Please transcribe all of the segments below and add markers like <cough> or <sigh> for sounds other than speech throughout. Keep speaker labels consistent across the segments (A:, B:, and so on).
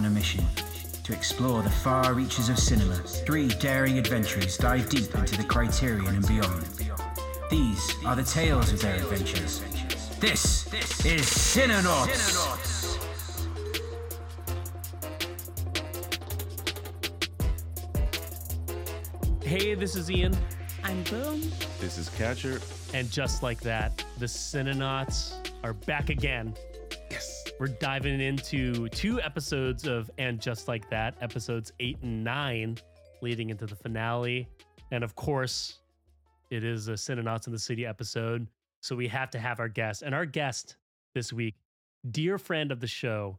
A: on a mission to explore the far reaches of cinema. Three daring adventurers dive deep into the criterion and beyond. These are the tales of their adventures. This is Cinenauts!
B: Hey, this is Ian.
C: I'm Boom.
D: This is Catcher.
B: And just like that, the Cinenauts are back again.
D: Yes.
B: We're diving into two episodes of And Just Like That, episodes eight and nine, leading into the finale. And of course, it is a Cinenauts in the City episode. So we have to have our guest. And our guest this week, dear friend of the show,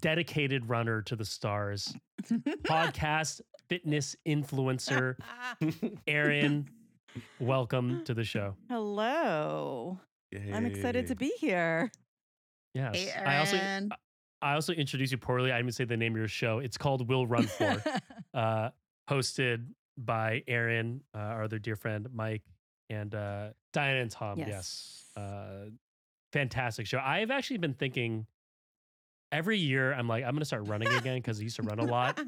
B: dedicated runner to the stars, <laughs> podcast fitness influencer, Aaron. Welcome to the show.
C: Hello. I'm excited to be here.
B: Yes.
E: Hey,
B: I also. I also introduced you poorly. I didn't even say the name of your show. It's called Will Run For, <laughs> uh, hosted by Aaron, uh, our other dear friend Mike, and uh, Diana and Tom. Yes.
C: Yes.
B: Uh, fantastic show. I've actually been thinking every year, I'm like, I'm going to start running again because I used to run a lot.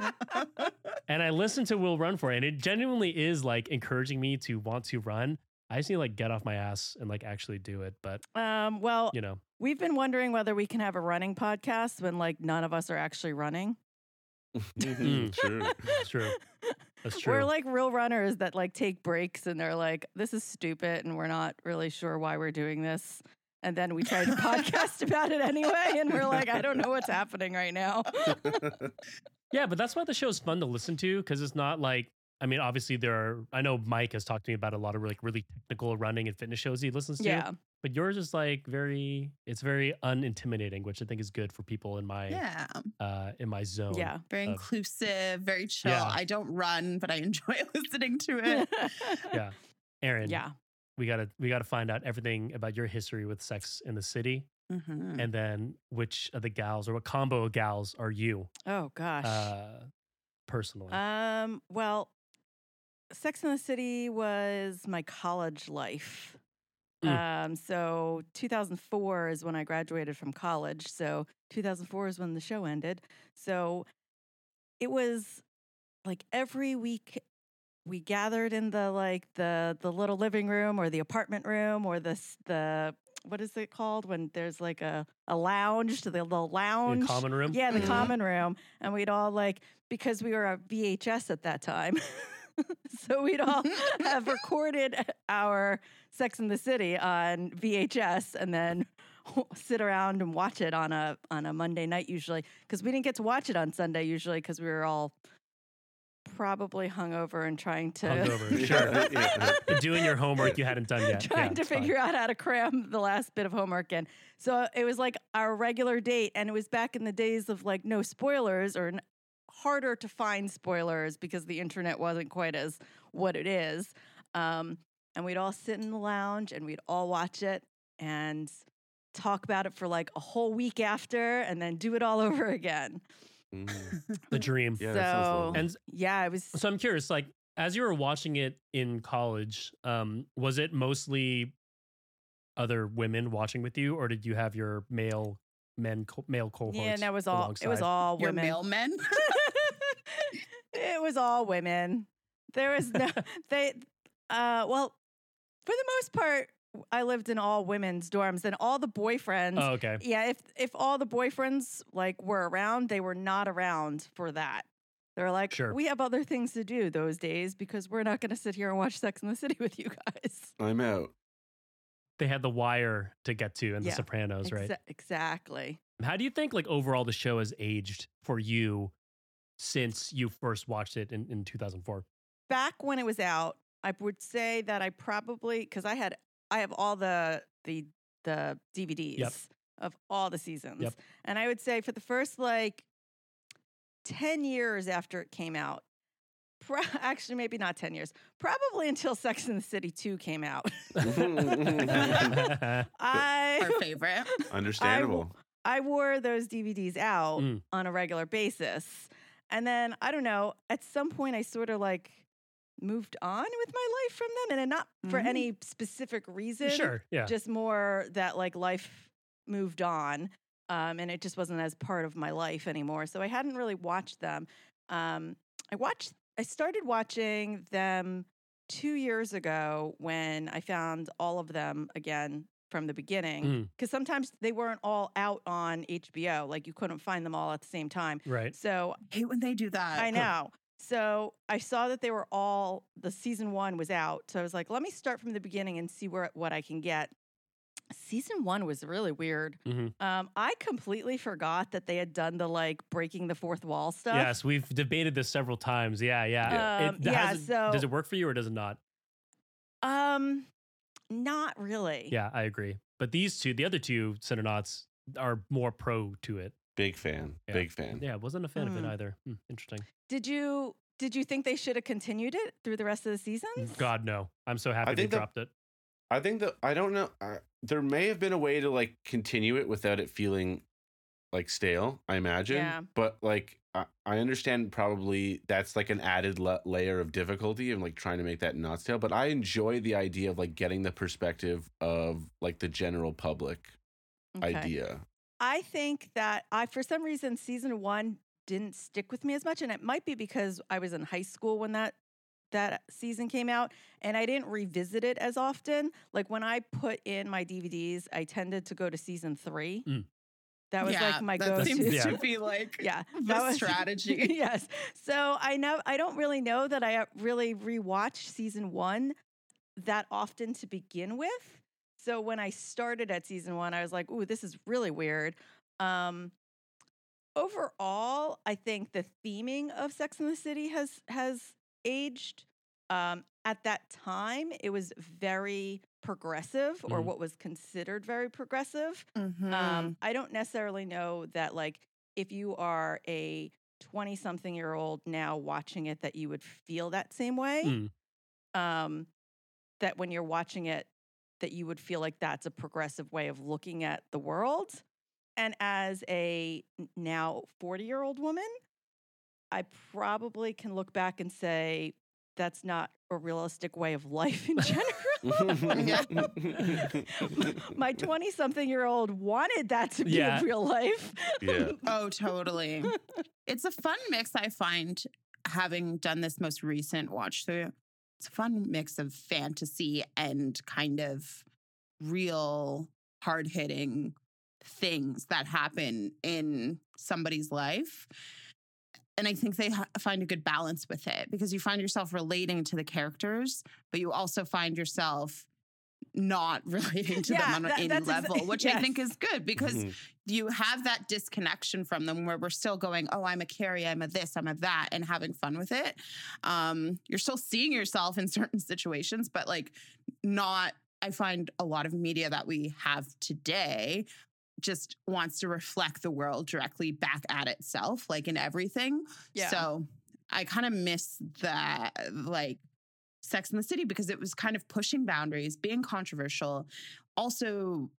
B: And I listened to Will Run For, it, and it genuinely is like encouraging me to want to run. I just need to like get off my ass and like actually do it. But,
C: um, well,
B: you know,
C: we've been wondering whether we can have a running podcast when like none of us are actually running.
B: Mm.
D: sure. <laughs>
B: it's true. That's true.
C: We're like real runners that like take breaks and they're like, this is stupid and we're not really sure why we're doing this. And then we try to podcast <laughs> about it anyway. And we're like, I don't know what's happening right now. <laughs>
B: Yeah, but that's why the show is fun to listen to because it's not like I mean, obviously there are. I know Mike has talked to me about a lot of like really technical running and fitness shows he listens to.
C: yeah.
B: but yours is like very. It's very unintimidating, which I think is good for people in my
E: yeah,
B: uh in my zone.
C: Yeah.
E: very
B: of-
E: inclusive, very chill.
B: Yeah.
E: I don't run, but I enjoy <laughs> listening to it. <laughs>
B: yeah. Aaron,
C: yeah.
B: we gotta we gotta find out everything about your history with Sex in the City,
E: Mhm.
B: and then which of the gals or what combo of gals are you,
C: Oh gosh.
B: uh, personally?
C: Um, well, Sex in the City was my college life.
B: Mm.
C: Um, so 2004 is when I graduated from college. So 2004 is when the show ended. So it was like every week we gathered in the like the the little living room or the apartment room or the s- the what is it called when there's like a a lounge to the, the lounge
B: the common room.
C: yeah, the
E: Mhm.
C: common room. And we'd all like, because we were a VHS at that time. <laughs> <laughs> so we'd all <laughs> have recorded our Sex in the City on VHS and then <laughs> sit around and watch it on a on a Monday night usually because we didn't get to watch it on Sunday usually because we were all probably hungover and trying to
B: Hungover, sure.
D: Yeah.
B: Doing your homework you hadn't done yet.
C: trying
B: Yeah,
C: to
B: it's fine.
C: figure out how to cram the last bit of homework in. So it was like our regular date, and it was back in the days of like no spoilers or n- harder to find spoilers because the internet wasn't quite as what it is. Um, and we'd all sit in the lounge and we'd all watch it and talk about it for like a whole week after, and then do it all <laughs> over again.
D: Mm. <laughs>
B: the dream.
D: Yeah,
C: So-
B: And
C: Yeah, it was.
B: so I'm curious, like as you were watching it in college, um, was it mostly other women watching with you, or did you have your male men co- male cohorts?
C: Yeah, and it was all. It was
B: alongside?
C: all
E: Your
C: women.
E: mailmen. <laughs>
C: it was all women. There was no <laughs> they uh well for the most part I lived in all women's dorms and all the boyfriends
B: Oh, okay.
C: yeah, if if all the boyfriends like were around, they were not around for that. They're like,
B: Sure.
C: we have other things to do those days because we're not going to sit here and watch Sex in the City with you guys.
D: I'm out.
B: They had The Wire to get to and
C: Yeah,
B: The Sopranos, right?
C: Exa- exactly.
B: How do you think, like overall, the show has aged for you since you first watched it in, in 2004?
C: back when it was out, I would say that I probably because I had I have all the the the DVDs of all the seasons, and I would say for the first like ten years after it came out, pro- <laughs> actually maybe not ten years, probably until Sex and the City two came out. <laughs> <laughs> I
E: Our favorite.
D: Understandable.
C: I wore those DVDs out
B: Mm.
C: on a regular basis. And then I don't know, at some point I sort of like moved on with my life from them and not for
E: Mhm.
C: any specific reason.
B: sure. Yeah.
C: Just more that like life moved on. um, and it just wasn't as part of my life anymore. So I hadn't really watched them. Um, I watched. I started watching them two years ago when I found all of them again from the beginning
B: Mm.
C: because sometimes they weren't all out on HBO. Like you couldn't find them all at the same time.
B: Right.
C: So I
E: hate when they do that.
C: I know. So I saw that they were all the season one was out. So I was like, let me start from the beginning and see where what I can get. Season one was really weird.
B: Mhm.
C: Um, I completely forgot that they had done the like breaking the fourth wall stuff.
B: Yes, we've debated this several times. Yeah, yeah.
C: Um, yeah,
B: has it-
C: so-
B: does it work for you or does it not?
C: Um, not really.
B: Yeah, I agree. But these two, the other two Cinenauts, are more pro to it.
D: Big fan.
B: Yeah.
D: Big fan.
B: Yeah, wasn't a fan of
C: Mm.
B: it either. Hmm, interesting.
C: Did you did you think they should have continued it through the rest of the seasons?
B: God no, I'm so happy they
D: think that-
B: dropped it.
D: I think that I don't know. Uh, there may have been a way to like continue it without it feeling like stale. I imagine.
C: Yeah.
D: But like, I, I understand probably that's like an added la- layer of difficulty and like trying to make that not stale. But I enjoy the idea of like getting the perspective of like the general public
C: Okay.
D: idea.
C: I think that I, for some reason, season one didn't stick with me as much, and it might be because I was in high school when that that season came out, and I didn't revisit it as often. Like when I put in my DVDs, I tended to go to season three.
B: Mm.
C: That was
E: yeah,
C: like my go-to.
E: seems
B: Yeah.
E: to be like
C: yeah, <laughs>
E: the
C: that was- <laughs>
E: strategy.
C: yes. So I know I don't really know that I uh, really rewatched season one that often to begin with. So when I started at season one, I was like, "Ooh, this is really weird." Um, overall, I think the theming of Sex and the City has has aged. Um, at that time, it was very progressive, or
B: Mhm.
C: what was considered very progressive.
E: Mhm.
C: Um, I don't necessarily know that, like, if you are a 20 something year old now watching it, that you would feel that same way.
B: Mm.
C: Um, that when you're watching it, that you would feel like that's a progressive way of looking at the world. And as a now 40 year old woman, I probably can look back and say that's not a realistic way of life in general. <laughs> <laughs> My 20 something year old wanted that to be
B: Yeah.
C: real life.
D: yeah. <laughs>
E: Oh, totally. it's a fun mix, I find, having done this most recent watch through. It's a fun mix of fantasy and kind of real, hard hitting things that happen in somebody's life. And I think they ha- find a good balance with it because you find yourself relating to the characters, but you also find yourself not <laughs> relating to
C: Yeah,
E: them on
C: that-
E: any
C: that's exa-
E: level, which I think is good because
D: Mhm.
E: you have that disconnection from them where we're still going, oh, I'm a Carrie, I'm a this, I'm a that, and having fun with it. Um, you're still seeing yourself in <laughs> certain situations, but like not, I find a lot of media that we have today just wants to reflect the world directly back at itself, like in everything.
C: Yeah.
E: So I kind of miss that, like, Sex in the City because it was kind of pushing boundaries, being controversial, also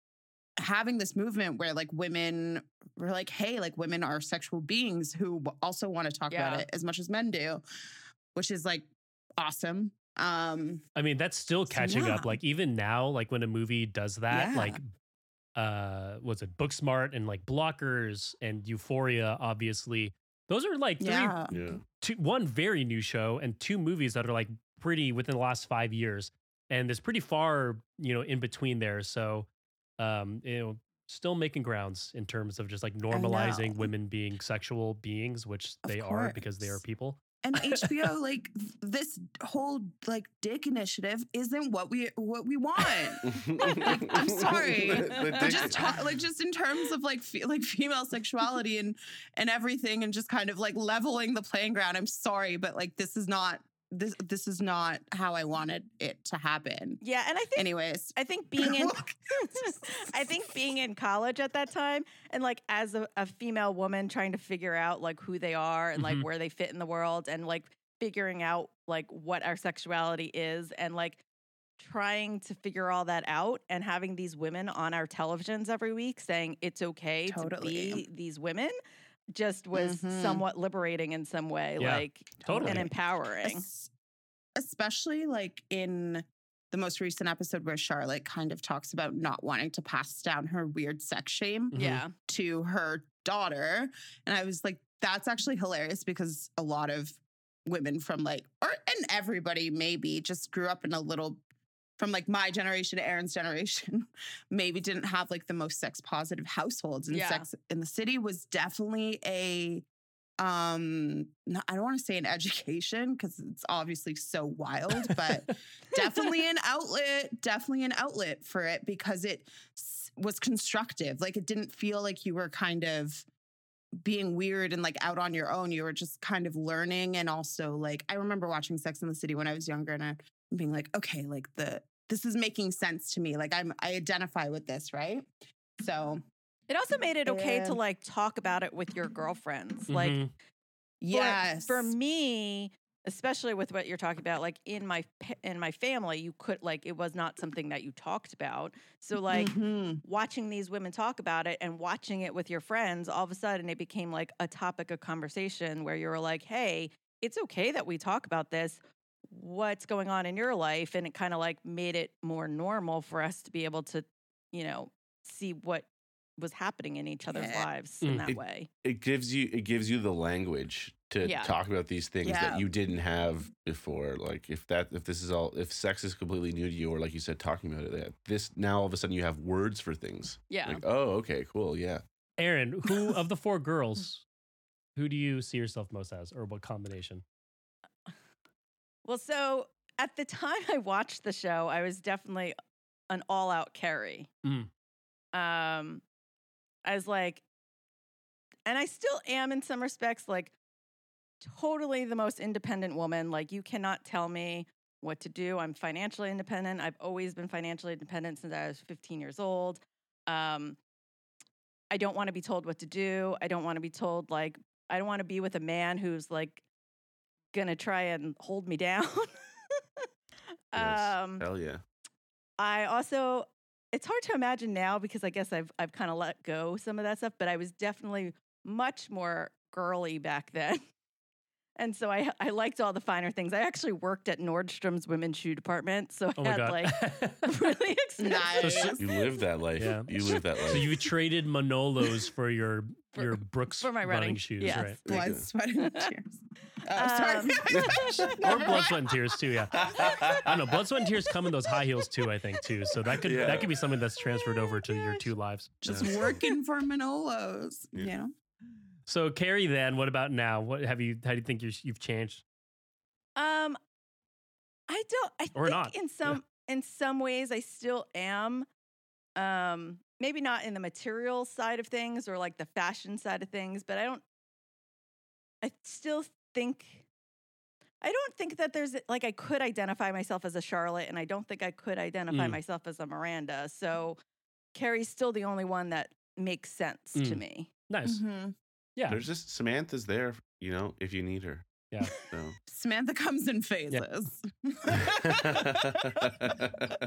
E: having this movement where like women were like, hey, like women are sexual beings who also want to talk
C: Yeah.
E: about it as much as men do, which is like awesome. Um,
B: I mean, that's still
E: So,
B: catching up. Like even now, like when a movie does that,
E: Yeah.
B: like uh was it Booksmart and like Blockers and Euphoria, obviously. Those are like three
E: yeah.
D: Yeah.
B: two, one very new show and two movies that are like pretty within the last five years and there's pretty far you know in between there so um you know still making grounds in terms of just like normalizing women being sexual beings which
E: Of
B: they are because they are people
E: And <laughs> HBO, like this whole like dick initiative isn't what we what we want. I'm sorry.
D: The- the
E: just ta- <laughs> like just in terms of like fe- like female sexuality and and everything and just kind of like leveling the playing ground i'm sorry but like this is not this this is not how i wanted it to happen.
C: Yeah, and I think
E: anyways.
C: I think <laughs> being in <laughs> I think being in college at that time and like as a, a female woman trying to figure out like who they are and like
B: Mhm.
C: where they fit in the world and like figuring out like what our sexuality is and like trying to figure all that out and having these women on our televisions every week saying it's okay to be these women just was
E: Mhm.
C: somewhat liberating in some way
B: Yeah,
C: like
B: totally.
C: and empowering
E: Es- especially like in the most recent episode where Charlotte kind of talks about not wanting to pass down her weird sex shame
B: Mhm.
C: Yeah.
E: to her daughter. And I was like, that's actually hilarious because a lot of women from like, or and everybody maybe just grew up in a little from like my generation to Aaron's generation, <laughs> maybe didn't have like the most sex positive households. And
C: Yeah.
E: sex in the city was definitely a um no, I don't want to say an education because it's obviously so wild, but <laughs> definitely an outlet, definitely an outlet for it because it s- was constructive. Like it didn't feel like you were kind of being weird and like out on your own. You were just kind of learning and also like I remember watching Sex in the City when I was younger and I being like, okay, like the this is making sense to me. Like I'm I identify with this, right? So
C: It also made it okay
E: Yeah.
C: to like talk about it with your <laughs> girlfriends. Like
B: Mhm.
C: for-
E: yes.
C: for me especially with what you're talking about like in my pa- in my family you could like it was not something that you talked about so like
E: Mhm.
C: watching these women talk about it and watching it with your friends all of a sudden it became like a topic of conversation where you were like hey it's okay that we talk about this what's going on in your life and it kind of like made it more normal for us to be able to you know see what was happening in each other's
E: Yeah.
C: lives in
B: Mm.
C: that
D: It-
C: way
D: it gives you it gives you the language to
C: Yeah.
D: talk about these things
E: Yeah.
D: that you didn't have before like if that if this is all if sex is completely new to you or like you said talking about it that this now all of a sudden you have words for things
C: yeah
D: like oh okay cool yeah
B: Aaron, who of the four <laughs> girls, who do you see yourself most as, or what combination?
C: Well, so at the time I watched the show, I was definitely an all out Carrie.
B: Mm.
C: Um, I was like, and I still am in some respects, like totally the most independent woman. Like, you cannot tell me what to do. I'm financially independent. I've always been financially independent since I was 15 years old. Um, I don't want to be told what to do. I don't want to be told, like, I don't want to be with a man who's like gonna try and hold me down. <laughs>
D: yes.
C: um,
D: hell yeah
C: I also it's hard to imagine now because I guess I've I've kind of let go some of that stuff, but I was definitely much more girly back then. And so I I liked all the finer things. I actually worked at Nordstrom's women's shoe department, so oh I
B: Oh
C: had
B: god.
C: like <laughs> <laughs> really expensive.
E: Nice.
B: So-
D: you live that life
B: Yeah.
D: you live that life
B: so you traded Manolos for your
C: For-
B: your Brooks
C: for my
B: running,
C: running,
B: shoes,
C: yes.
B: right?
D: Thank you.
E: blood, sweat, and tears. <laughs> Oh, sorry.
B: Um, or blood, sweat, and tears too. Yeah, I don't know. Blood, sweat, and tears come in those high heels too. I think too. So that could
D: Yeah.
B: that could be something that's transferred over to your two lives.
E: Just
D: Yeah.
E: working for Manolos.
D: Yeah.
E: You know?
B: So Carrie, then what about now? What have you? How do you think you're, you've changed?
C: Um, I don't. I
B: Or
C: think
B: not,
C: in
B: yeah.
C: some in some ways I still am. Um, maybe not in the material side of things or like the fashion side of things, but I don't. I still think. I don't think that there's like I could identify myself as a Charlotte, and I don't think I could identify
B: Mm.
C: myself as a Miranda. So Carrie's still the only one that makes sense to
B: Mm.
C: me.
B: Nice.
E: Mhm.
B: Yeah.
D: there's just samantha's there you know if you need her
B: Yeah.
D: so <laughs>
E: Samantha comes in phases. <laughs> <laughs>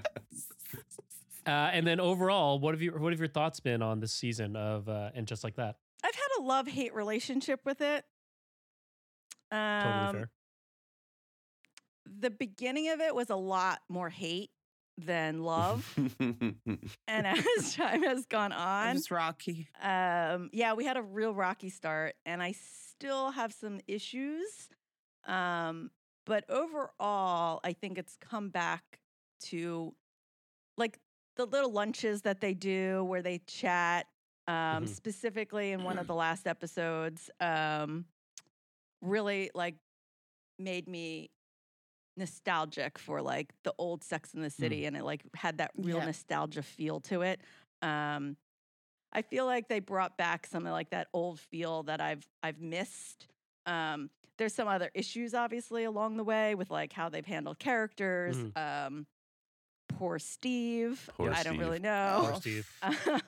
B: Uh, and then overall, what have you? What have your thoughts been on this season of uh, and just like that?
C: I've had a love hate relationship with it. Um,
B: Totally fair.
C: the beginning of it was a lot more hate than love. <laughs> and as <laughs> time has gone on,
E: it's Rocky.
C: um, yeah, we had a real rocky start, and I still have some issues. Um, but overall, I think it's come back to like the little lunches that they do where they chat. Um,
B: Mhm.
C: Specifically, in one of the <clears throat> last episodes, um, really like made me nostalgic for like the old Sex in the City, and it like had that real
E: Yeah.
C: nostalgia feel to it. Um, I feel like they brought back some of like that old feel that I've I've missed. Um, there's some other issues obviously along the way with like how they've handled characters. Um, poor Steve.
D: Poor
C: I don't really know.
B: Poor. Steve. <laughs>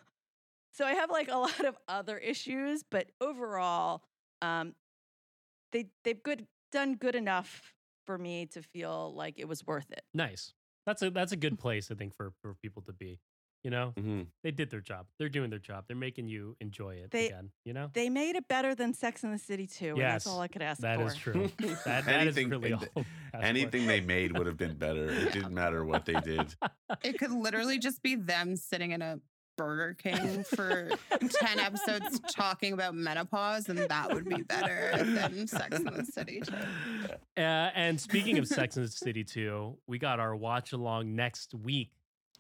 C: so I have like a <laughs> lot of other issues, but overall, um, they they've good done good enough for me to feel like it was worth it.
B: Nice. That's a that's a good <laughs> place I think for for people to be. You know,
D: Mhm.
B: they did their job. They're doing their job. They're making you enjoy it
C: They-
B: again. You know,
C: They made it better than Sex in the City too. and that's all I could ask
B: that
C: for.
B: is true. <laughs> That, that is
D: Anything-
B: really all. <laughs>
D: th-
B: for.
D: Anything they made would have been better. It didn't matter what they did.
E: It could literally just be them sitting in a Burger King for <laughs> 10 episodes talking about menopause, and that would be better than Sex in the City. too. <laughs>
B: Uh, and speaking of Sex and the City 2, we got our watch along next week.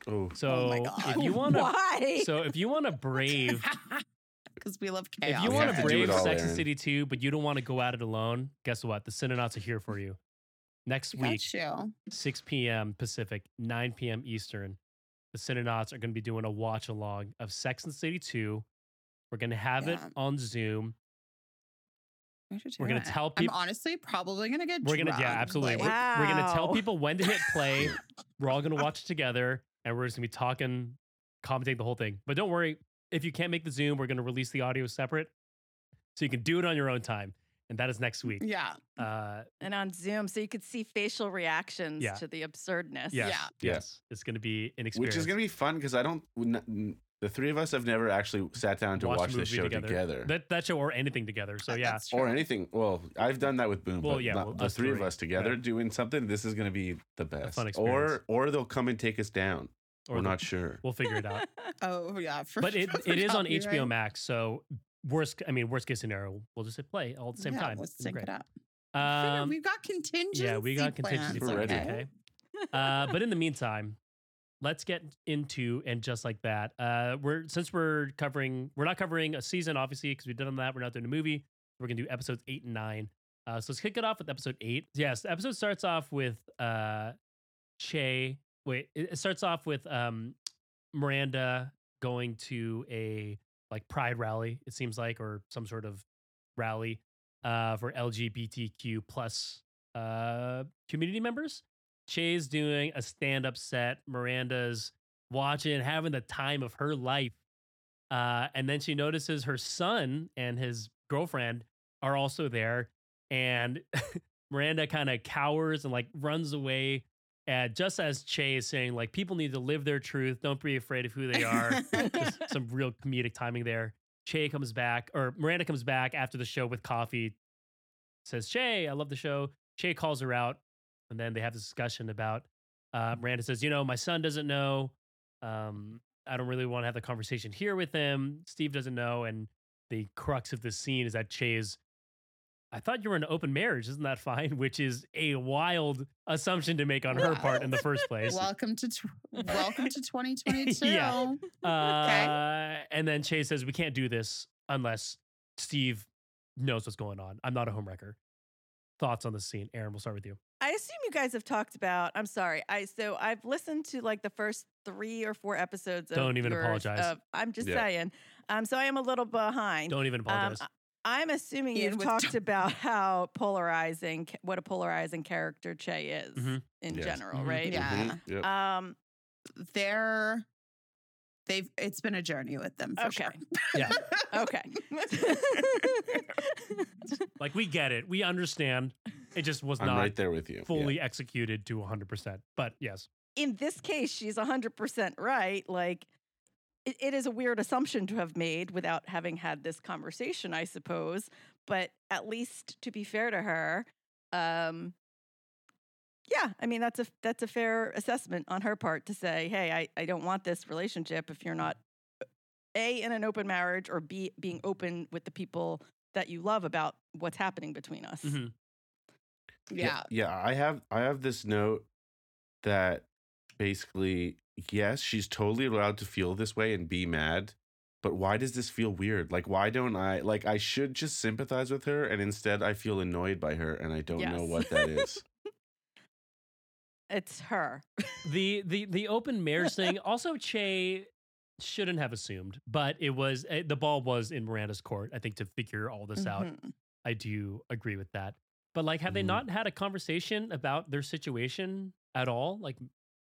D: Oh,
B: So
E: Oh my
B: if you <laughs> want to,
C: Why?
B: so if you want to brave,
E: Because we love chaos.
B: if you want to
D: to
B: brave Sex and
D: Aaron.
B: City 2, but you don't want to go at it alone, guess what? The Cinenauts are here for you. Next
E: Got
B: week,
E: you.
B: 6 p.m. Pacific, 9 p.m. Eastern, the Cinenauts are going to be doing a watch along of Sex and the City 2. We're going to have it on Zoom.
E: We
B: we're gonna tell peop-
E: I'm honestly probably gonna get.
B: We're gonna, yeah, absolutely.
E: like-
B: We're, we're gonna tell people when to hit play. <laughs> we're all gonna watch it together, and we're just gonna be talking, commenting the whole thing. But don't worry, if you can't make the Zoom, we're gonna release the audio separate, so you can do it on your own time, and that is next week.
E: yeah,
B: Uh,
C: and on Zoom, so you could see facial reactions
B: Yeah.
C: to the absurdness.
B: yes,
E: Yeah.
B: yes, it's gonna be an experience.
D: which is gonna be fun because I don't. n- n- The three of us have never actually sat down to
B: Watch
D: watch,
B: a
D: this
B: movie
D: show
B: together.
D: together.
B: that that show or anything together. So yeah,
E: that's
D: or anything. Well, I've done that with Boom,
B: Well,
D: but
B: yeah,
D: not-
B: well,
D: the
B: us
D: three of us together
B: yeah.
D: doing something. This is going to be the best.
B: fun
D: or
B: experience.
D: or they'll come and take us down.
B: or
D: We're not sure.
B: We'll figure it out. <laughs>
E: Oh yeah, for,
B: but it, it <laughs> is on
E: copyright.
B: HBO Max. So worst, I mean, worst case scenario, we'll just hit play all at the same
E: yeah,
B: time.
E: Let's sync it up.
B: Um,
E: We've got contingency.
B: yeah, we got contingency
E: plans,
D: ready.
B: Okay. <laughs> Uh, but in the meantime, let's get into and just like that. Uh, we're since we're covering, we're not covering a season, obviously, because we did on that. We're not doing a movie. We're gonna do episodes eight and nine. Uh, so let's kick it off with episode eight. Yes, the episode starts off with uh, Che. Wait, it it starts off with um, Miranda going to a like pride rally. It seems like, or some sort of rally uh, for LGBTQ plus uh, community members. Che's doing a stand up set. Miranda's watching, having the time of her life. Uh, and then she notices her son and his girlfriend are also there. And <laughs> Miranda kind of cowers and like runs away. And just as Che is saying, like, people need to live their truth. Don't be afraid of who they are. <laughs> Some real comedic timing there. Che comes back, or Miranda comes back after the show with coffee, says, Che, I love the show. Che calls her out, and then they have this discussion about uh, Miranda says, You know, my son doesn't know. Um, I don't really want to have the conversation here with him. Steve doesn't know. And the crux of this scene is that Che is, I thought you were in an open marriage. Isn't that fine? <laughs> Which is a wild assumption to make on her part in the first place.
E: Welcome to tw- welcome to 2022. <laughs>
B: Yeah. Uh, and then Chase says, We can't do this unless Steve knows what's going on. I'm not a homewrecker. Thoughts on the scene? Aaron, we'll start with you.
C: I assume you guys have talked about. I'm sorry. I so I've listened to like the first three or four episodes. Of
B: Don't even
C: yours
B: apologize.
C: Of, I'm just
D: Yeah.
C: saying. Um, so I am a little behind.
B: Don't even
C: Um,
B: apologize.
C: I'm assuming you've talked
E: Tom-
C: about how polarizing, what a polarizing character Che is
B: Mhm.
C: in
D: Yes.
C: general,
B: Mhm.
C: right?
E: Yeah.
D: Mhm, yep.
C: Um,
E: They're they've it's been a journey with them for
C: Okay.
E: sure.
B: Yeah.
C: okay. <laughs>
B: like, we get it. We understand. It just was
D: I'm
B: not
D: right there with you. Yeah.
B: fully executed to 100%. But yes.
C: in this case, she's 100% right. Like, it, it is a weird assumption to have made without having had this conversation, I suppose. But at least to be fair to her, um, yeah, I mean that's a that's a fair assessment on her part to say, hey, I, I don't want this relationship if you're not a in an open marriage or b being open with the people that you love about what's happening between us.
B: Mhm.
E: Yeah.
D: yeah i have i have this note that basically yes she's totally allowed to feel this way and be mad but why does this feel weird like why don't i like i should just sympathize with her and instead i feel annoyed by her and i don't know what that is <laughs>
C: It's her.
B: The, the, the open marriage thing, <laughs> also, Che shouldn't have assumed, but it was, eh, the ball was in Miranda's court, I think, to figure all this out.
C: Mhm.
B: I do agree with that. But like, have they
D: Mhm.
B: not had a conversation about their situation at all? Like,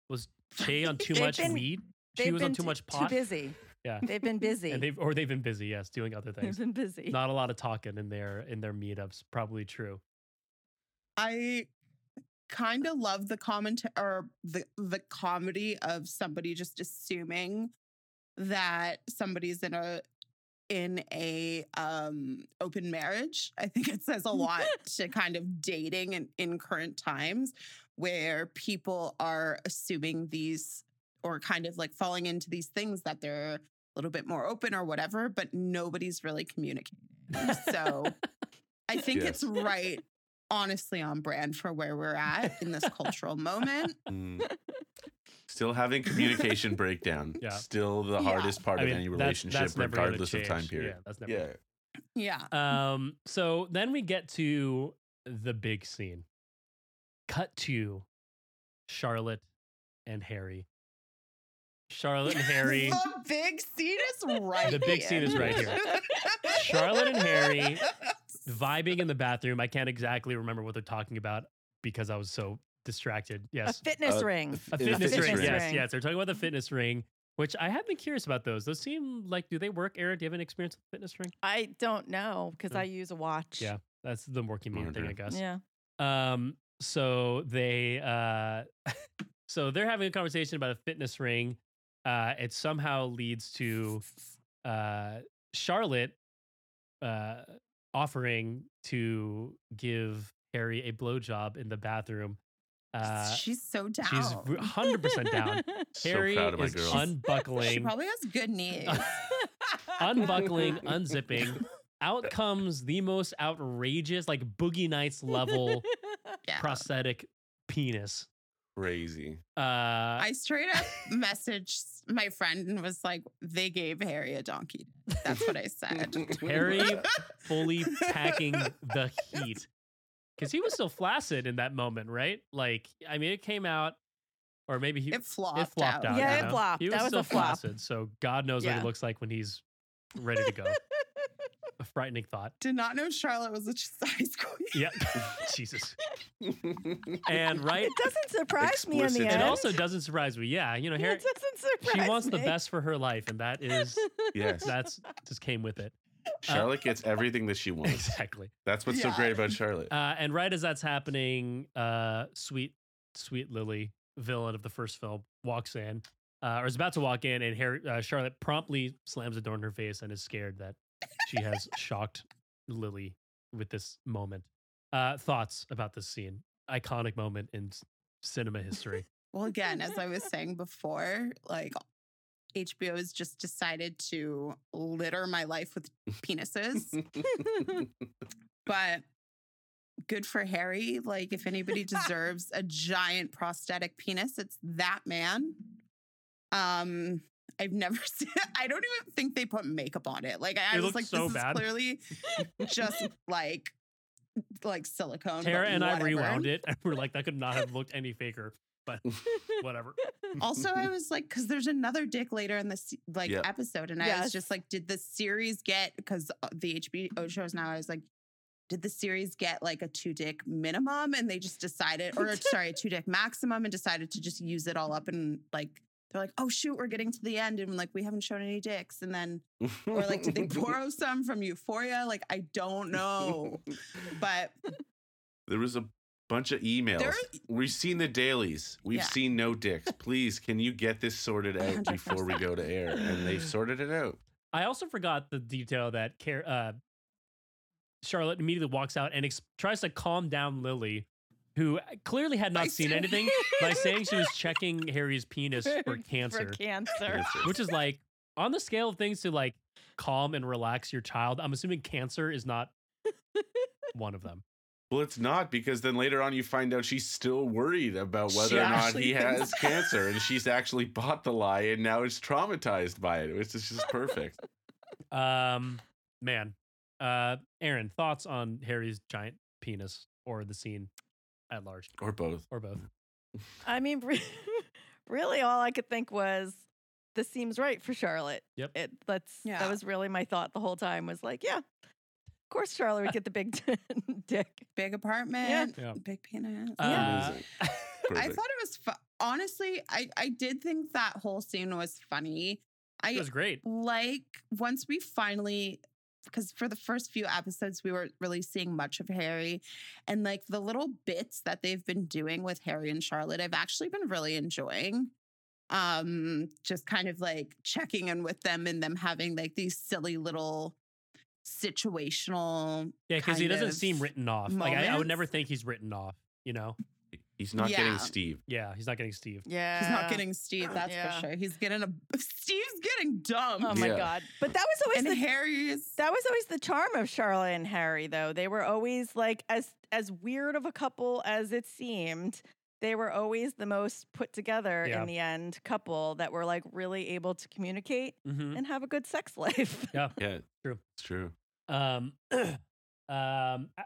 B: was Che on <laughs> too much
C: been-
B: weed? She was on
C: been
B: too
C: t-
B: much pot.
C: Too busy.
B: Yeah.
C: They've been busy.
B: and they've or they've been busy, yes, doing other
C: They've
B: things.
C: been busy.
B: Not a lot of talking in their in their meetups. Probably true.
E: I kind of love the comment or the the comedy of somebody just assuming that somebody's in a in a um open marriage. I think it says a lot <laughs> to kind of dating in, in current times where people are assuming these or kind of like falling into these things that they're a little bit more open or whatever, but nobody's really communicating. So I <laughs> think it's right, honestly, on brand for where we're at in this cultural moment.
D: Mm. <laughs> Still having communication breakdown.
B: Yeah.
D: Still the
E: Yeah.
D: hardest part
B: I
D: of
B: mean,
D: any relationship,
B: that's never gonna
D: regardless of time period.
B: Yeah, that's never.
D: Yeah.
E: Yeah.
B: Um. So then we get to the big scene. Cut to Charlotte and Harry. Charlotte and <laughs> Harry.
E: the big scene is right.
B: The big scene is right here. Charlotte and Harry vibing in the bathroom. I can't exactly remember what they're talking about because I was so distracted. Yes.
C: A fitness
D: Uh,
C: ring.
B: A
D: in a
B: fitness,
C: fitness
B: ring.
C: ring.
B: Yes, yes. They're talking about the fitness ring, which I have been curious about those. Those seem like, do they work, Aaron? Do you have any experience with fitness ring?
C: I don't know because
B: Uh,
C: I use a watch.
B: Yeah. That's the working mean thing, I guess.
C: Yeah.
B: Um, so they uh <laughs> so they're having a conversation about a fitness ring. Uh it somehow leads to uh Charlotte uh offering to give Harry a blowjob in the bathroom. Uh
E: she's so down.
B: she's hundred percent down. <laughs>
D: So
B: Harry
D: proud of my
B: is
D: girl.
E: she
B: unbuckling
E: probably has good <laughs> knees.
B: unbuckling, unzipping. Out comes the most outrageous, like Boogie Nights level
E: yeah.
B: prosthetic penis.
D: Crazy.
B: Uh,
E: I straight up <laughs> messaged my friend and was like, they gave Harry a donkey. That's what I said. <laughs>
B: Harry <laughs> fully packing the heat because he was still flaccid in that moment, right? Like, I mean, it came out, or maybe he
E: it flopped,
B: it flopped out.
C: Yeah,
B: you
C: it
B: know?
C: flopped.
B: He was
C: That was
B: still
C: a flop.
B: flaccid, so God knows what
C: Yeah.
B: he looks like when he's ready to go. A frightening thought.
E: Did not know Charlotte was a <laughs> size queen.
B: Yeah, <laughs> Jesus. And right,
C: It doesn't surprise me in
D: Explicit
C: the
B: it also doesn't surprise me. Yeah, you know, Harry.
C: it doesn't surprise me.
B: She wants the best for her life, and that is
D: yes.
B: that's just came with it.
D: Charlotte gets everything that she <laughs> wants.
B: Exactly.
D: That's what's so great about Charlotte.
B: Uh, and right as that's happening, uh, sweet, sweet Lily, villain of the first film, walks in, uh, or is about to walk in, and Harry, uh, Charlotte promptly slams the door in her face and is scared that she has shocked Lily with this moment. Uh, thoughts about this scene? Iconic moment in cinema history. <laughs>
E: Well, again, as I was saying before, like HBO has just decided to litter my life with penises. <laughs> but good for Harry. Like, if anybody deserves a giant prosthetic penis, it's that man. Um, I've never <laughs> seen. I don't even think they put makeup on it. Like, I
B: It
E: was like,
B: so
E: this
B: bad.
E: is clearly just like like silicone.
B: Tara
E: but
B: and I rewound it, and we're like, that could not have <laughs> looked any faker, but whatever.
E: also i was like because there's another dick later in this like
D: Yep.
E: episode and i was just like did the series get because uh, the hbo shows now i was like did the series get like a two dick minimum and they just decided or sorry a two dick maximum and decided to just use it all up and like they're like oh shoot we're getting to the end and like we haven't shown any dicks and then or like did they <laughs> borrow some from euphoria like i don't know <laughs> but
D: there was a bunch of emails.
E: There-
D: We've seen the dailies. We've
E: Yeah.
D: seen no dicks. Please, can you get this sorted out before we go to air? And they've sorted it out.
B: I also forgot the detail that Car- uh, Charlotte immediately walks out and ex- tries to calm down Lily, who clearly had
E: By
B: not seen
E: saying-
B: anything, by <laughs> saying she was checking Harry's penis for <laughs> cancer,
C: For cancer.
D: Cancer.
B: which is like on the scale of things to like calm and relax your child. I'm assuming cancer is not <laughs> one of them.
D: Well, it's not because then later on you find out she's still worried about whether
E: She
D: or not he has cancer, and she's actually bought the lie and now is traumatized by it, which is just perfect.
B: Um, man, uh, Aaron, thoughts on Harry's giant penis or the scene at large,
D: or both.
B: or both? <laughs>
C: I mean, <laughs> really, all I could think was this seems right for Charlotte.
B: Yep.
C: It that's
E: Yeah.
C: that was really my thought the whole time. Was like, yeah, of course Charlotte would <laughs> get the big dick.
E: big apartment
B: Yeah.
E: big penis
B: Uh,
D: Amazing.
E: I thought it was fu- honestly. I I did think that whole scene was funny.
B: it
E: I
B: was great.
E: like once we finally because for the first few episodes we weren't really seeing much of Harry and like the little bits that they've been doing with Harry and Charlotte I've actually been really enjoying um just kind of like checking in with them and them having like these silly little situational
B: Yeah, because he doesn't seem written off. Like I, I would never think he's written off. You know?
D: He's not getting Steve.
B: Yeah, he's not getting Steve.
C: Yeah.
E: He's not getting Steve, that's
C: Yeah.
E: for sure. He's getting a <laughs> Steve's getting dumb.
C: Oh my
D: Yeah.
C: god! But that was always
E: and
C: the
E: Harry's
C: that was always the charm of Charlotte and Harry, though. They were always like as as weird of a couple as it seemed. They were always the most put together
B: Yeah.
C: in the end couple that were like really able to communicate
B: hmm
C: and have a good sex <laughs> life.
B: Yeah.
D: Yeah,
B: True.
D: It's true.
B: Um, <clears throat> um, a-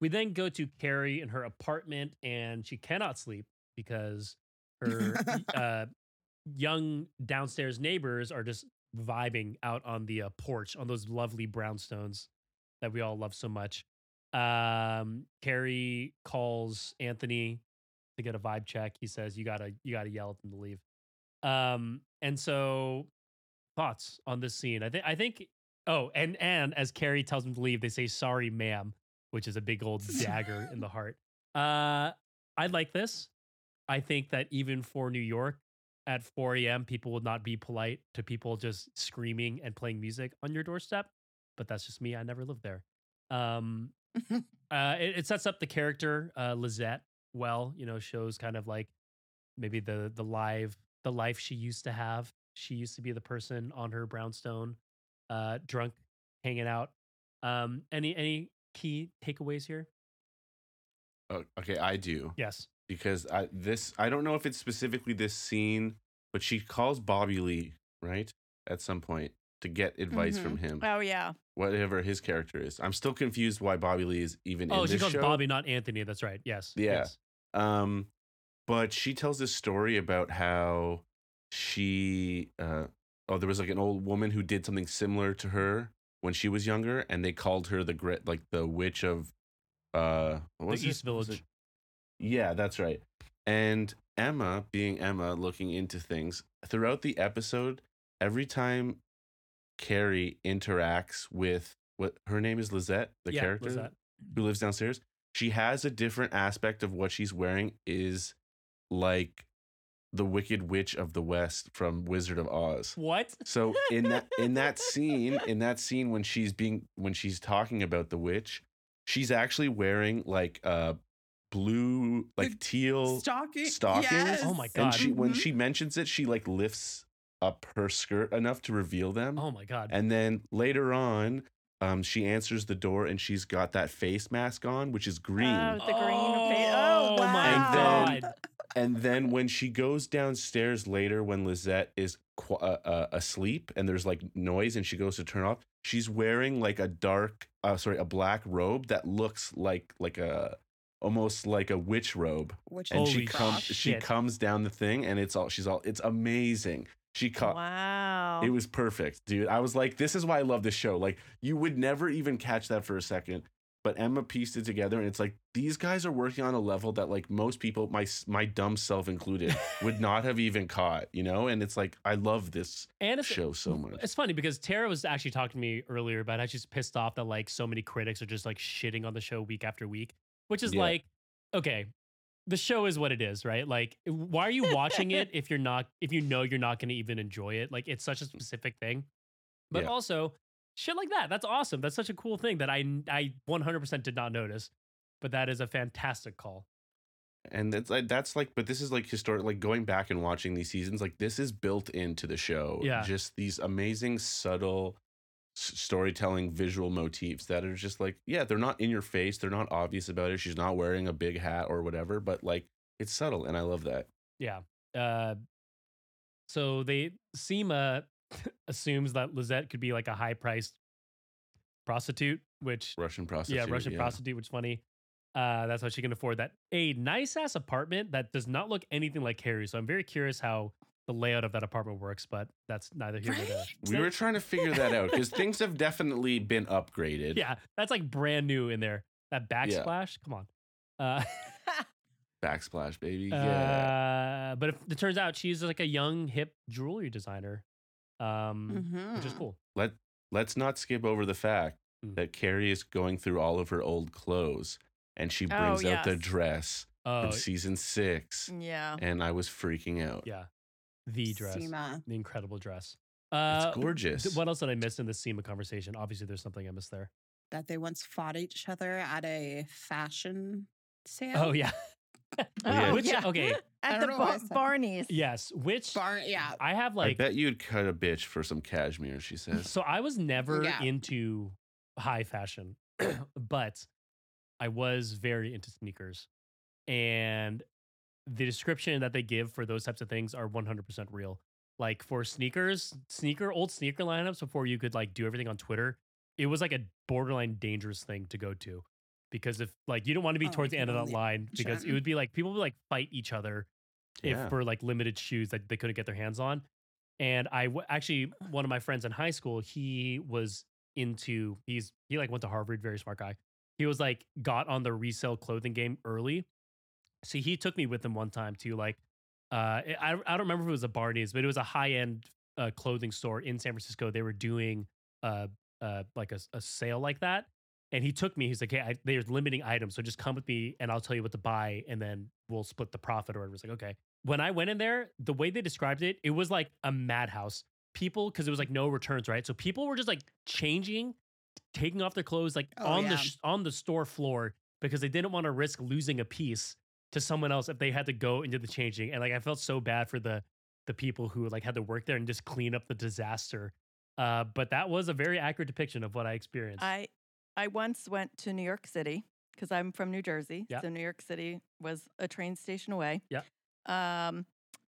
B: we then go to Carrie in her apartment, and she cannot sleep because her <laughs> uh, young downstairs neighbors are just vibing out on the uh, porch on those lovely brownstones that we all love so much. Um, Carrie calls Anthony to get a vibe check. He says, "You gotta, you gotta yell at them to leave." Um, and so thoughts on this scene? I think, I think Oh, and and as Carrie tells him to leave, they say "Sorry, ma'am," which is a big old <laughs> dagger in the heart. Uh, I like this. I think that even for New York, at 4 a.m., people would not be polite to people just screaming and playing music on your doorstep. But that's just me. I never lived there. Um, <laughs> uh, it, it sets up the character uh, Lizette well. You know, shows kind of like maybe the the live the life she used to have. She used to be the person on her brownstone, uh, drunk, hanging out. Um, any any key takeaways here?
D: Oh, okay, I do
B: Yes.
D: because I this I don't know if it's specifically this scene, but she calls Bobby Lee right at some point to get advice from him,
C: oh yeah.
D: whatever his character is. I'm still confused why Bobby Lee is even
B: Oh,
D: in
B: she calls
D: show.
B: Bobby, not Anthony. That's right. Yes.
D: Yeah.
B: Yes.
D: Um, but she tells this story about how she, uh, oh, there was like an old woman who did something similar to her when she was younger, and they called her the grit, like the witch of, uh, what was
B: the? East Village.
D: Yeah, that's right. And Emma, being Emma, looking into things throughout the episode, every time Carrie interacts with what her name is Lizette, the
B: yeah,
D: character
B: that?
D: who lives downstairs, she has a different aspect of what she's wearing is like the Wicked Witch of the West from Wizard of Oz.
B: What?
D: So in that in that scene, in that scene when she's being when she's talking about the witch, she's actually wearing like uh blue like
E: The
D: teal
E: Stalking.
D: stockings.
E: Yes.
B: Oh my
D: and
B: God.
D: she when
E: Mhm.
D: she mentions it, she like lifts up her skirt enough to reveal them.
B: Oh my God.
D: And then later on, um, she answers the door and she's got that face mask on, which is green.
C: Oh, the green face. Oh, wow.
B: my
D: And then-
B: God.
D: And then when she goes downstairs later, when Lizette is qu- uh, uh, asleep and there's like noise and she goes to turn off, she's wearing like a dark, uh, sorry, a black robe that looks like like a almost like a witch robe.
E: Which
D: And she comes, she comes down the thing and it's all she's all it's amazing. She caught.
C: Wow.
D: It was perfect, dude. I was like, this is why I love this show. Like, you would never even catch that for a second. But Emma pieced it together, and it's like these guys are working on a level that, like, most people, my my dumb self included, <laughs> would not have even caught. You know, and it's like I love this
B: And
D: show so much.
B: It's funny because Tara was actually talking to me earlier about how she's pissed off that like so many critics are just like shitting on the show week after week, which is
D: Yeah.
B: like, okay, the show is what it is, right? Like, why are you watching it <laughs> if you're not, if you know you're not going to even enjoy it? Like, it's such a mm. specific thing. But
D: Yeah.
B: also, shit like that, that's awesome. That's such a cool thing that I, I 100% did not notice. But that is a fantastic call.
D: and that's like that's like, but this is like historic. Like going back and watching these seasons, like this is built into the show.
B: Yeah.
D: just these amazing subtle s- storytelling visual motifs that are just like yeah they're not in your face they're not obvious about it she's not wearing a big hat or whatever but like it's subtle and i love that
B: Yeah. Uh, so they Seema <laughs> assumes that Lizette could be like a high priced prostitute, which
D: russian prostitute
B: yeah, Russian prostitute, which is funny. Uh, that's how she can afford that a nice ass apartment that does not look anything like Harry. So I'm very curious how the layout of that apartment works, but that's neither here nor there.
D: We were trying to figure that out because things have definitely been upgraded
B: Yeah, that's like brand new in there. That backsplash, come on. Uh, <laughs>
D: backsplash baby yeah
B: uh, but if, it turns out she's like a young hip jewelry designer, um, which is
E: Mhm.
B: cool.
D: let let's not skip over the fact
B: Mm.
D: that Carrie is going through all of her old clothes and she
C: Oh,
D: brings out the dress
B: Oh,
D: from season six.
C: Yeah.
D: And I was freaking out.
B: yeah. The dress.
E: Seema.
B: The incredible dress. Uh,
D: It's gorgeous.
B: th- What else did I miss in the Seema conversation? Obviously, there's something I missed there.
E: That they once fought each other at a fashion sale.
B: Oh, yeah. <laughs>
D: yeah.
C: Oh,
B: Which,
C: yeah.
B: okay. <laughs>
C: At the
E: know why I
C: bar-
E: said-
C: Barney's.
B: Yes. Which
E: Bar, yeah.
B: I have like
D: I
B: like.
D: bet you'd cut a bitch for some cashmere, she says. <laughs>
B: So I was never
E: Yeah.
B: into high fashion, <clears throat> but I was very into sneakers. And the description that they give for those types of things are 100% real. Like for sneakers, sneaker, old sneaker lineups before you could like do everything on Twitter, it was like a borderline dangerous thing to go to. Because if like you don't want to be
E: Oh,
B: towards the end of that
E: only
B: line, because it would be like people would like fight each other if
D: Yeah.
B: for like limited shoes that they couldn't get their hands on. And I w- actually, one of my friends in high school, he was into, he's, he like went to Harvard, very smart guy. He was like, got on the resale clothing game early. So he took me with him one time to like, uh, I, I don't remember if it was a Barney's, but it was a high end uh, clothing store in San Francisco. They were doing uh, uh, like a, a sale like that. And he took me, he's like, hey, I, there's limiting items. So just come with me and I'll tell you what to buy. And then we'll split the profit or whatever. was like, okay when I went in there, the way they described it, it was like a madhouse. People, because it was like no returns, right? So people were just like changing, taking off their clothes like
E: Oh,
B: on the
E: yeah.
B: sh- on the store floor because they didn't want to risk losing a piece to someone else if they had to go into the changing. And like I felt so bad for the the people who like had to work there and just clean up the disaster. Uh, but that was a very accurate depiction of what I experienced.
C: I I once went to New York City because I'm from New Jersey.
B: Yeah.
C: So New York City was a train station away.
B: Yeah.
C: Um,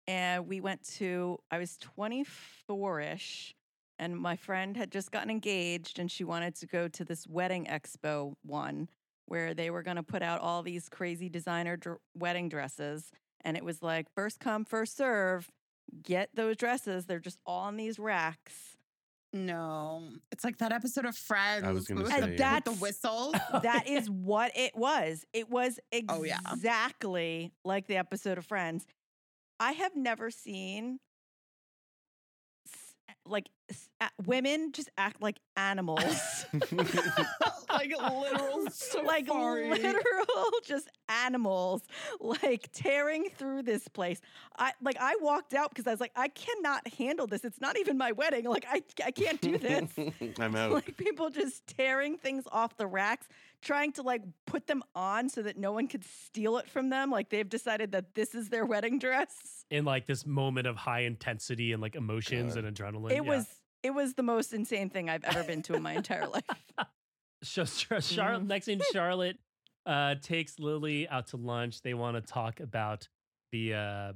C: and we went to. I was 24 ish, and my friend had just gotten engaged, and she wanted to go to this wedding expo one where they were going to put out all these crazy designer dr- wedding dresses, and it was like first come first serve. Get those dresses. They're just all on these racks.
E: No, it's like that episode of Friends.
D: I was gonna
E: uh,
D: say,
E: the,
D: yeah.
E: the
C: That's- that <laughs> is what it was. It was
E: Oh, yeah.
C: exactly like the episode of Friends. I have never seen like s- a- women just act like <laughs> animals. <laughs>
E: like literal <laughs>
C: like
E: safari.
C: literal <laughs> just animals like tearing through this place i like i walked out because i was like i cannot handle this it's not even my wedding like i, I can't do this <laughs>
D: I'm out.
C: like people just tearing things off the racks trying to like put them on so that no one could steal it from them like they've decided that this is their wedding dress
B: in like this moment of high intensity and like emotions
D: God.
B: and adrenaline.
C: it
B: yeah.
C: was it was the most insane thing i've ever been to in my entire life
B: So Char- Charlotte,
C: Mhm.
B: next thing Charlotte uh, takes Lily out to lunch. They want to talk about the uh,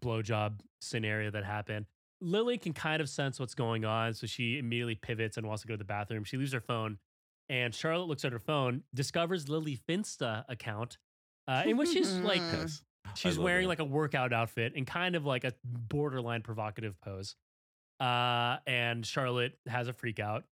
B: blowjob scenario that happened. Lily can kind of sense what's going on, so she immediately pivots and wants to go to the bathroom. She leaves her phone, and Charlotte looks at her phone, discovers Lily Finsta account, uh, in which she's like
E: Mm. <laughs>
D: Yes.
B: She's wearing
D: it.
B: like a workout outfit and kind of like a borderline provocative pose. Uh, and Charlotte has a freak out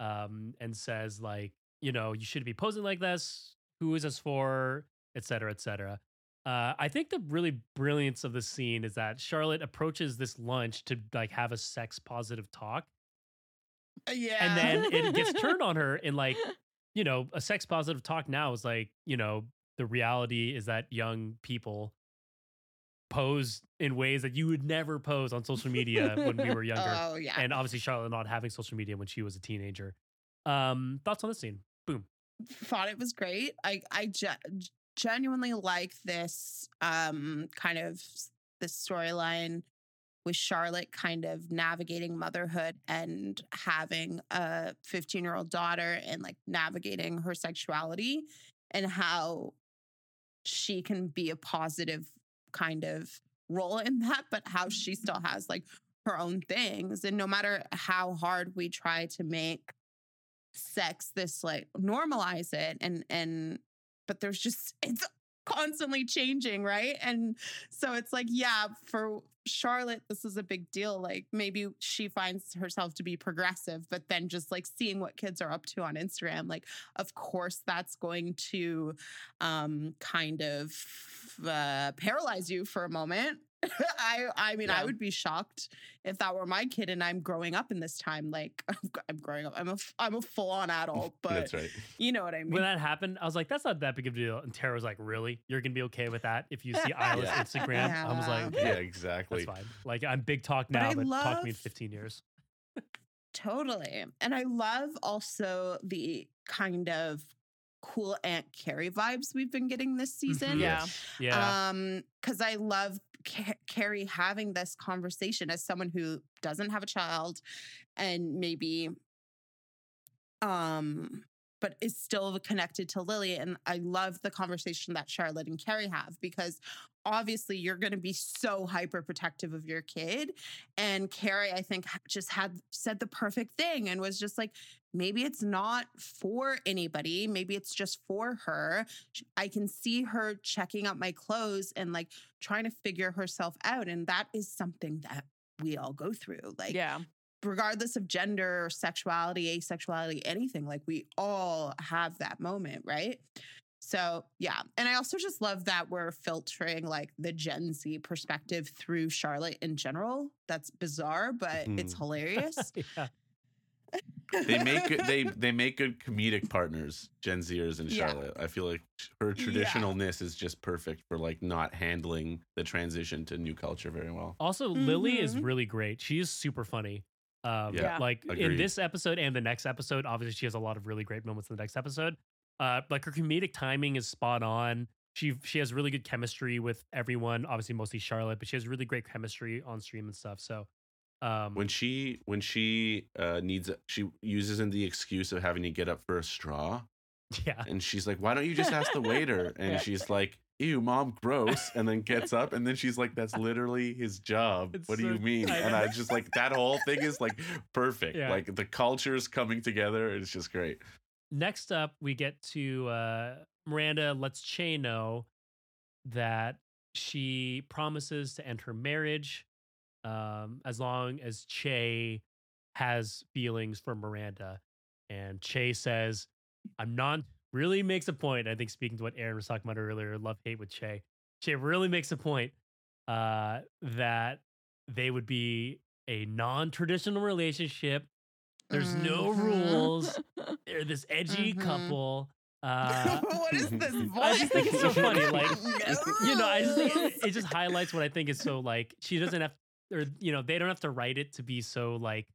B: um, and says, like, you know, you shouldn't be posing like this. Who is this for? Et cetera, et cetera. Uh, I think the really brilliance of the scene is that Charlotte approaches this lunch to like have a sex positive talk.
E: yeah.
B: And then it gets turned on her in like, <laughs> you know, a sex positive talk now is like, you know, the reality is that young people pose in ways that you would never pose on social media when we were <laughs> younger.
E: Oh yeah.
B: and obviously Charlotte not having social media when she was a teenager. Um, thoughts on the scene? Boom.
E: thought it was great. I I ge- genuinely like this um kind of this storyline with Charlotte kind of navigating motherhood and having a 15 year old daughter and like navigating her sexuality and how she can be a positive kind of role in that, but how she mm-hmm. still has like her own things. And no matter how hard we try to make sex this like normalize it and and but there's just it's constantly changing right? And so it's like yeah for charlotte this is a big deal like maybe she finds herself to be progressive but then just like seeing what kids are up to on instagram like of course that's going to um kind of uh paralyze you for a moment <laughs> I I mean,
B: Yeah.
E: I would be shocked if that were my kid and I'm growing up in this time. Like <laughs> I'm, growing up. I'm a f- I'm a full on <laughs> adult, but
D: That's right.
E: you know what I mean.
B: when that happened, I was like, that's not that big of a deal. And Tara was like, really? You're gonna be okay with that if you see Isla's
D: Yeah.
B: Instagram? I was like,
E: Yeah.
D: Yeah,
B: that's
D: exactly.
B: fine. Like I'm big talk now,
E: I
B: but, talk to me in 15 years.
E: Totally. And I love also the kind of cool Aunt Carrie vibes we've been getting this season.
B: Mhm.
C: Yeah.
B: Yeah.
E: Um, because I love Ca- Carrie having this conversation as someone who doesn't have a child and maybe um but is still connected to Lily. And I love the conversation that Charlotte and Carrie have because obviously you're going to be so hyper protective of your kid. And Carrie, I think, just had said the perfect thing and was just like, maybe it's not for anybody. Maybe it's just for her. I can see her checking out my clothes and like trying to figure herself out. And that is something that we all go through. Like,
C: yeah.
E: Regardless of gender, sexuality, asexuality, anything, like we all have that moment, right? So, yeah. And I also just love that we're filtering like the Gen Z perspective through Charlotte in general. That's bizarre, but it's
D: Mhm.
E: hilarious. <laughs>
B: yeah. <laughs>
D: They make good, they they make good comedic partners, Gen Zers and
E: Yeah.
D: Charlotte. I feel like her
E: Yeah.
D: traditionalness is just perfect for like not handling the transition to new culture very well.
B: Also, Lily is
E: Mhm.
B: really great. She is super funny. Um,
D: Yeah.
B: Like in this episode and the next episode, obviously she has a lot of really great moments in the next episode. Uh, like her comedic timing is spot on. She she has really good chemistry with everyone. Obviously, mostly Charlotte, but she has really great chemistry on stream and stuff. So, um,
D: When she when she uh needs she uses in the excuse of having to get up for a straw <laughs>
B: yeah,
D: and she's like, "Why don't you just ask the waiter?" <laughs> And
B: Yeah.
D: she's like, "Ew, mom, gross." And then gets up and then she's like, "That's literally his job.
B: It's
D: what do you mean?" And. I just like that whole thing is like perfect.
B: Yeah.
D: Like the cultures coming together. It's just great.
B: next up we get to uh, Miranda lets Che know that she promises to end her marriage um, as long as Che has feelings for Miranda. And Che says, I'm not really makes a point. I think speaking to what Aaron was talking about earlier, love hate with Che. Che really makes a point uh, that they would be a non traditional relationship. There's no
E: Mhm.
B: rules. <laughs> They're this edgy
E: Mhm.
B: couple. Uh, <laughs>
E: what is this voice? <laughs>
B: I just think it's so funny, like, you know, I just think it, it just highlights what I think is so like she doesn't have, or you know, they don't have to write it to be so like,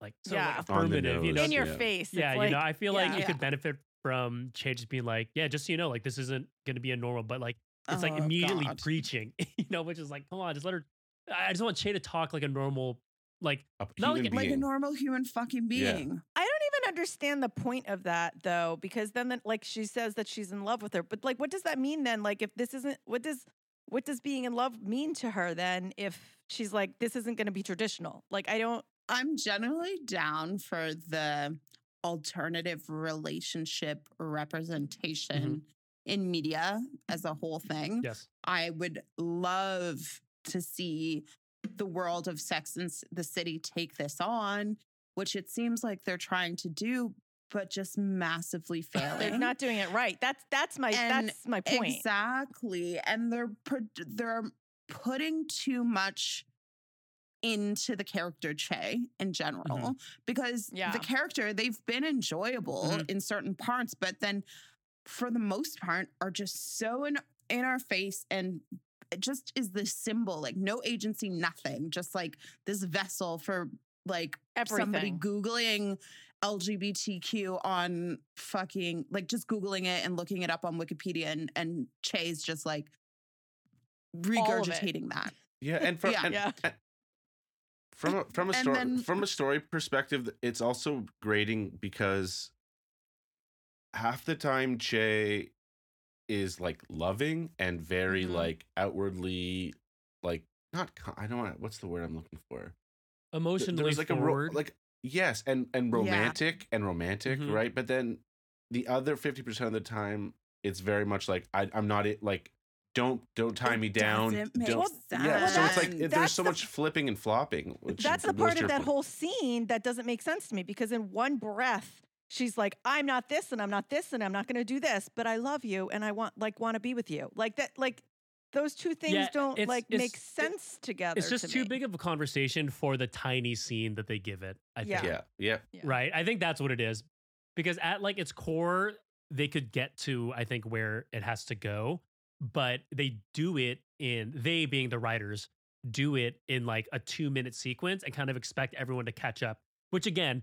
B: like so
C: Yeah.
B: like affirmative. You know,
C: In your
D: Yeah.
C: face. It's
B: yeah,
C: like,
B: you know, I feel like
E: yeah.
B: it could benefit from Che just being like, yeah, just so you know, like this isn't going to be a normal, but like it's like
E: Oh,
B: immediately
E: God.
B: preaching, <laughs> you know, which is like, come on, just let her. I I just want Che to talk like a normal, like
D: A
B: Not like-
E: like a normal human fucking
D: Yeah.
E: being.
C: I don't even understand the point of that though, because then, the, like she says that she's in love with her, but like, what does that mean then? Like, if this isn't, what does, what does being in love mean to her then? If she's like, this isn't going to be traditional. Like, I don't.
E: I'm generally down for the alternative relationship mm-hmm. representation in media as a whole thing.
B: yes,
E: I would love to see the world of Sex and the City take this on, which it seems like they're trying to do, but just massively <laughs> failing.
C: They're not doing it right. That's that's my
E: And
C: that's my point.
E: Exactly. And they're they're putting too much into the character Che in general because
C: Yeah.
E: the character they've been enjoyable
B: Mhm.
E: in certain parts but then for the most part are just so in in our face and it just is this symbol like no agency nothing just like this vessel for like somebody googling LGBTQ on fucking like just googling it and looking it up on Wikipedia and and Che's just like regurgitating that.
D: Yeah, and <laughs> from
E: Yeah.
D: and,
C: Yeah.
D: and from a, from a story
E: then-
D: from a story perspective, it's also grating because half the time Che is like loving and very
E: Mhm.
D: like outwardly like not co- I don't want what's the word I'm looking for. Th-
B: emotionally
D: There's like a ro- like yes and and
E: Yeah.
D: romantic and romantic
B: Mhm.
D: right but then the other 50% of the time it's very much like I, i'm not it like don't don't tie
E: It
D: me down
E: make
D: don't yeah
E: sense.
D: so it's like there's so
C: the-
D: much flipping and flopping which
C: That's the part of that
D: point.
C: whole scene that doesn't make sense to me because in one breath she's like I'm not this and I'm not this and I'm not going to do this but I love you and I want like want to be with you. Like that like those two things
B: Yeah,
C: don't
B: it's-
C: like
B: it's-
C: make
B: it-
C: sense together.
B: It's just
C: to
B: too
C: me.
B: big of a conversation for the tiny scene that they give it. I think.
D: Yeah, yeah.
C: Yeah.
B: Right. I think that's what it is. Because at like its core, they could get to, I think, where it has to go, but they do it in they being the writers, do it in like a two minute sequence and kind of expect everyone to catch up. Which again,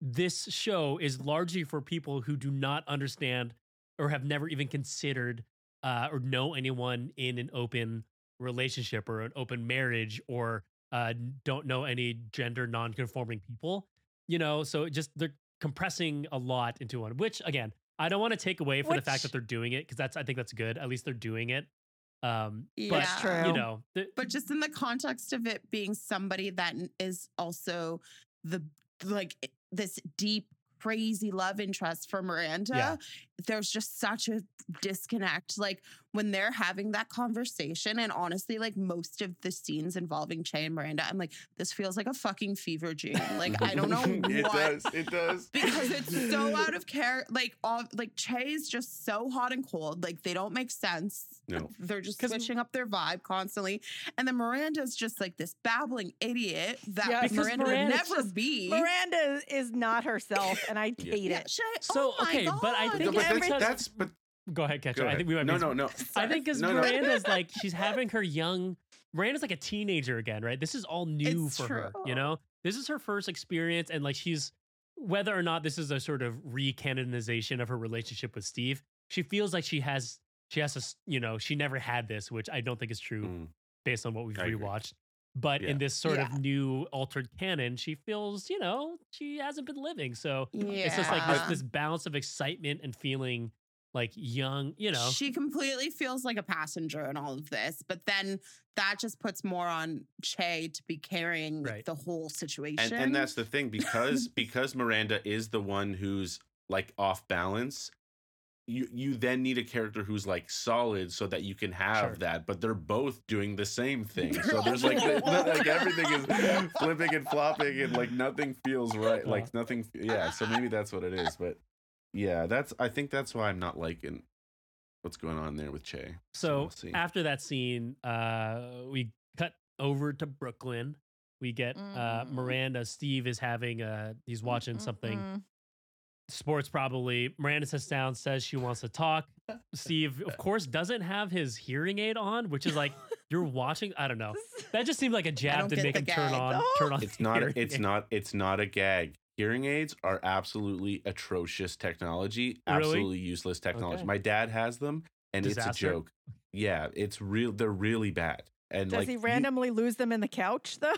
B: this show is largely for people who do not understand or have never even considered uh, or know anyone in an open relationship or an open marriage or uh, don't know any gender non-conforming people you know so just they're compressing a lot into one which again i don't want to take away from the fact that they're doing it because that's i think that's good at least they're doing it um but
E: That's
C: true.
B: you know the,
E: but just in the context of it being somebody that is also the like this deep crazy love interest for Miranda
B: Yeah.
E: there's just such a disconnect like when they're having that conversation and honestly like most of the scenes involving Che and Miranda I'm like this feels like a fucking fever dream like I don't know <laughs> why.
D: it
E: what
D: does. It does.
E: because it's so <laughs> out of care. Like all like Che is just so hot and cold. Like they don't make sense.
D: No.
E: They're just switching up their vibe constantly. And then Miranda's just like this babbling idiot that
C: Yeah,
B: because
E: Miranda would never
C: just-
E: be.
C: Miranda is not herself, and I hate
E: Yeah,
C: it.
E: Che,
B: So,
E: oh my
B: okay, but I think
D: No, but that's, that's but
B: go ahead catch
D: go
B: up. i think we might
D: no,
B: be
D: no, no. <laughs>
B: i think because
D: No, no.
B: miranda's <laughs> like she's having her young miranda's like a teenager again right this is all new
E: It's
B: for her you know this is her first experience and like she's whether or not this is a sort of recanonization of her relationship with steve she feels like she has she has to you know she never had this which i don't think is true
D: Mm.
B: based on what we've
D: I agree.
B: rewatched but
D: Yeah.
B: in this sort
E: Yeah.
B: of new altered canon she feels you know she hasn't been living so it's just like this this balance of excitement and feeling like young you know
E: She completely feels like a passenger in all of this, but then that just puts more on Che to be carrying
B: Right.
E: the whole situation.
D: and, and that's the thing because <laughs> because Miranda is the one who's like off balance. You you then need a character who's like solid so that you can have
B: Sure.
D: that, but they're both doing the same thing.
E: They're
D: So there's like
E: doing
D: the- like everything is <laughs> flipping and flopping and like nothing feels right. Like nothing. Yeah. So maybe that's what it is. But yeah, that's I think that's why I'm not liking what's going on there with Che.
B: So
D: we'll
B: after that scene, uh, we cut over to Brooklyn. We get uh,
C: Mm.
B: Miranda. Steve is having uh he's watching something
C: Mm-mm.
B: sports probably. Miranda sits down, says she wants to talk. <laughs> Steve, of course, doesn't have his hearing aid on, which is like <laughs> you're watching. I don't know. That just seemed like a jab to make
E: the
B: him turn on.
C: No. <laughs>
B: Turn on.
D: it's
B: the
D: not it's
B: aid.
D: not it's not a gag hearing aids are absolutely atrocious technology
B: Really?
D: absolutely useless technology
B: Okay.
D: my dad has them and it's a joke yeah it's real they're really bad and
C: Does
D: like
C: he
D: you-
C: randomly lose them in the couch <laughs> though?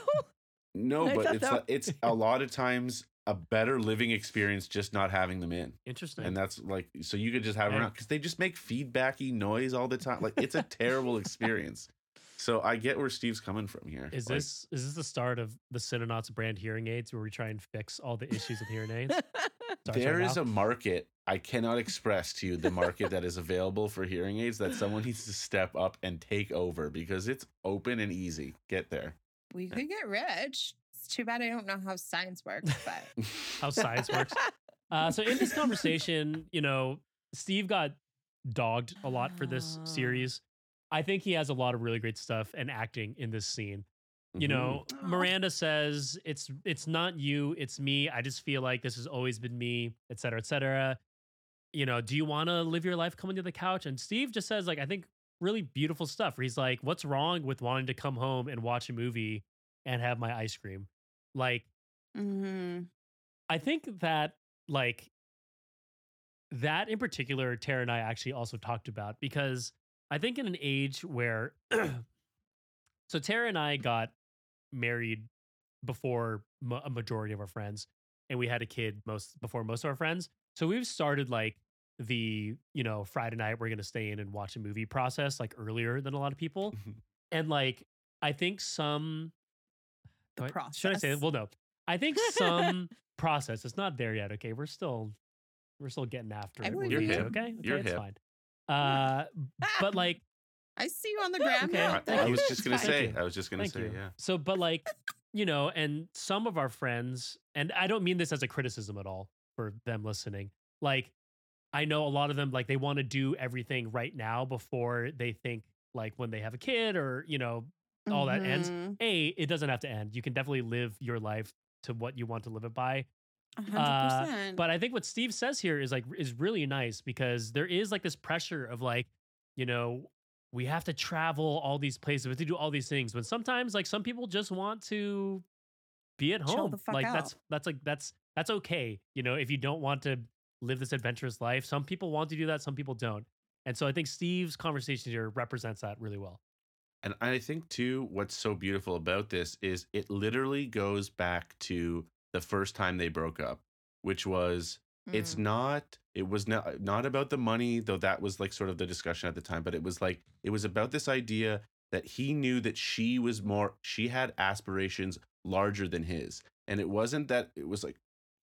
D: no but it's
C: that-
D: like, it's a lot of times a better living experience just not having them in
B: Interesting.
D: and that's like so you could just have them
B: Yeah.
D: around because they just make feedbacky noise all the time like it's a terrible experience so i get where steve's coming from here
B: is
D: Like,
B: this is this the start of the Cinenauts brand hearing aids where we try and fix all the issues with hearing aids? <laughs> Starts
D: There
B: right
D: is
B: now?
D: a market. I cannot express to you the market that is available for hearing aids that someone needs to step up and take over because it's open and easy. Get there.
E: we could get rich. It's too bad I don't know how science works, but <laughs>
B: how science works. Uh, so in this <laughs> conversation, you know, Steve got dogged a lot for this
C: Ah.
B: series. I think he has a lot of really great stuff and acting in this scene. You
D: Mhm.
B: know,
C: Oh.
B: Miranda says it's it's not you, it's me. I just feel like this has always been me, et cetera, et cetera. You know, do you want to live your life coming to the couch? And Steve just says, like, I think really beautiful stuff. Where he's like, "What's wrong with wanting to come home and watch a movie and have my ice cream?" Like,
E: Mhm.
B: I think that like that in particular, Tara and I actually also talked about because I think in an age where <clears throat> so Tara and I got married before mo- a majority of our friends, and we had a kid most before most of our friends. So we've started like the you know Friday night we're gonna stay in and watch a movie process like earlier than a lot of people,
D: Mhm.
B: and like I think some
E: The
B: What? Should I say it? Well, no. I think <laughs> some process. It's not there yet. Okay, we're still we're still getting after
E: I
B: it.
E: believe
B: We're
D: you. hip.
B: Okay, okay,
D: You're
B: it's
D: hip.
B: fine. Uh, but <laughs> like
E: I see you on the ground.
B: Okay.
E: now.
D: I, I was just gonna say. I was just gonna
B: Thank
D: say.
B: you.
D: Yeah.
B: so, but like you know, and some of our friends, and I don't mean this as a criticism at all for them listening. Like, I know a lot of them like they want to do everything right now before they think like when they have a kid or you know all that ends.
E: Mhm.
B: A, it doesn't have to end. You can definitely live your life to what you want to live it by.
E: A hundred
B: Uh. But I think what Steve says here is like is really nice because there is like this pressure of like, you know, we have to travel all these places, we have to do all these things. When sometimes like some people just want to be at
E: Chill
B: home.
E: the fuck
B: like
E: out.
B: that's that's like that's that's okay. You know, if you don't want to live this adventurous life, some people want to do that, some people don't. And so I think Steve's conversation here represents that really well.
D: And I think too, what's so beautiful about this is it literally goes back to the first time they broke up, which was it's
C: Mm.
D: not it was not not about the money, though that was like sort of the discussion at the time, but it was like it was about this idea that he knew that she was more she had aspirations larger than his. And it wasn't that it was like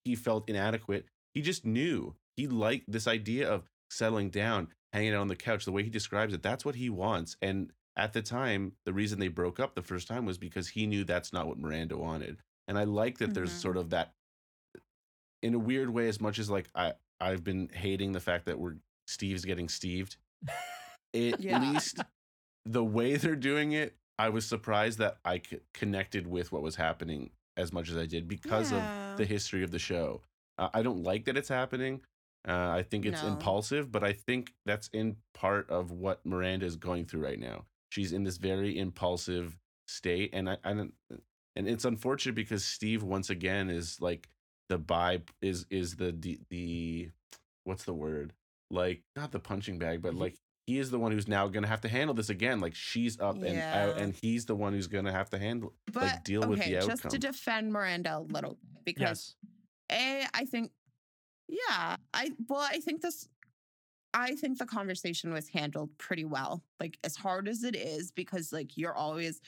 D: he felt inadequate. He just knew. He liked this idea of settling down, hanging out on the couch, the way he describes it. That's what he wants. And at the time, the reason they broke up the first time was because he knew that's not what Miranda wanted. And I like that there's
E: Mhm.
D: sort of that in a weird way, as much as like I, I've been hating the fact that we're Steve's getting Steved. At <laughs>
E: Yeah.
D: least the way they're doing it, I was surprised that I c- connected with what was happening as much as I did because
E: Yeah.
D: of the history of the show. Uh, I don't like that it's happening. Uh, I think it's
E: No.
D: impulsive, but I think that's in part of what Miranda is going through right now. She's in this very impulsive state, and I, I don't, and it's unfortunate because Steve once again is like the by is is the the, the what's the word like not the punching bag, but like he is the one who's now gonna have to handle this again. Like she's up and out, and he's the one who's gonna have to handle
E: but
D: like deal
E: okay,
D: with the
E: just to defend Miranda a little bit because
B: Yes.
E: a I think yeah I well I think this I think the conversation was handled pretty well like as hard as it is because like you're always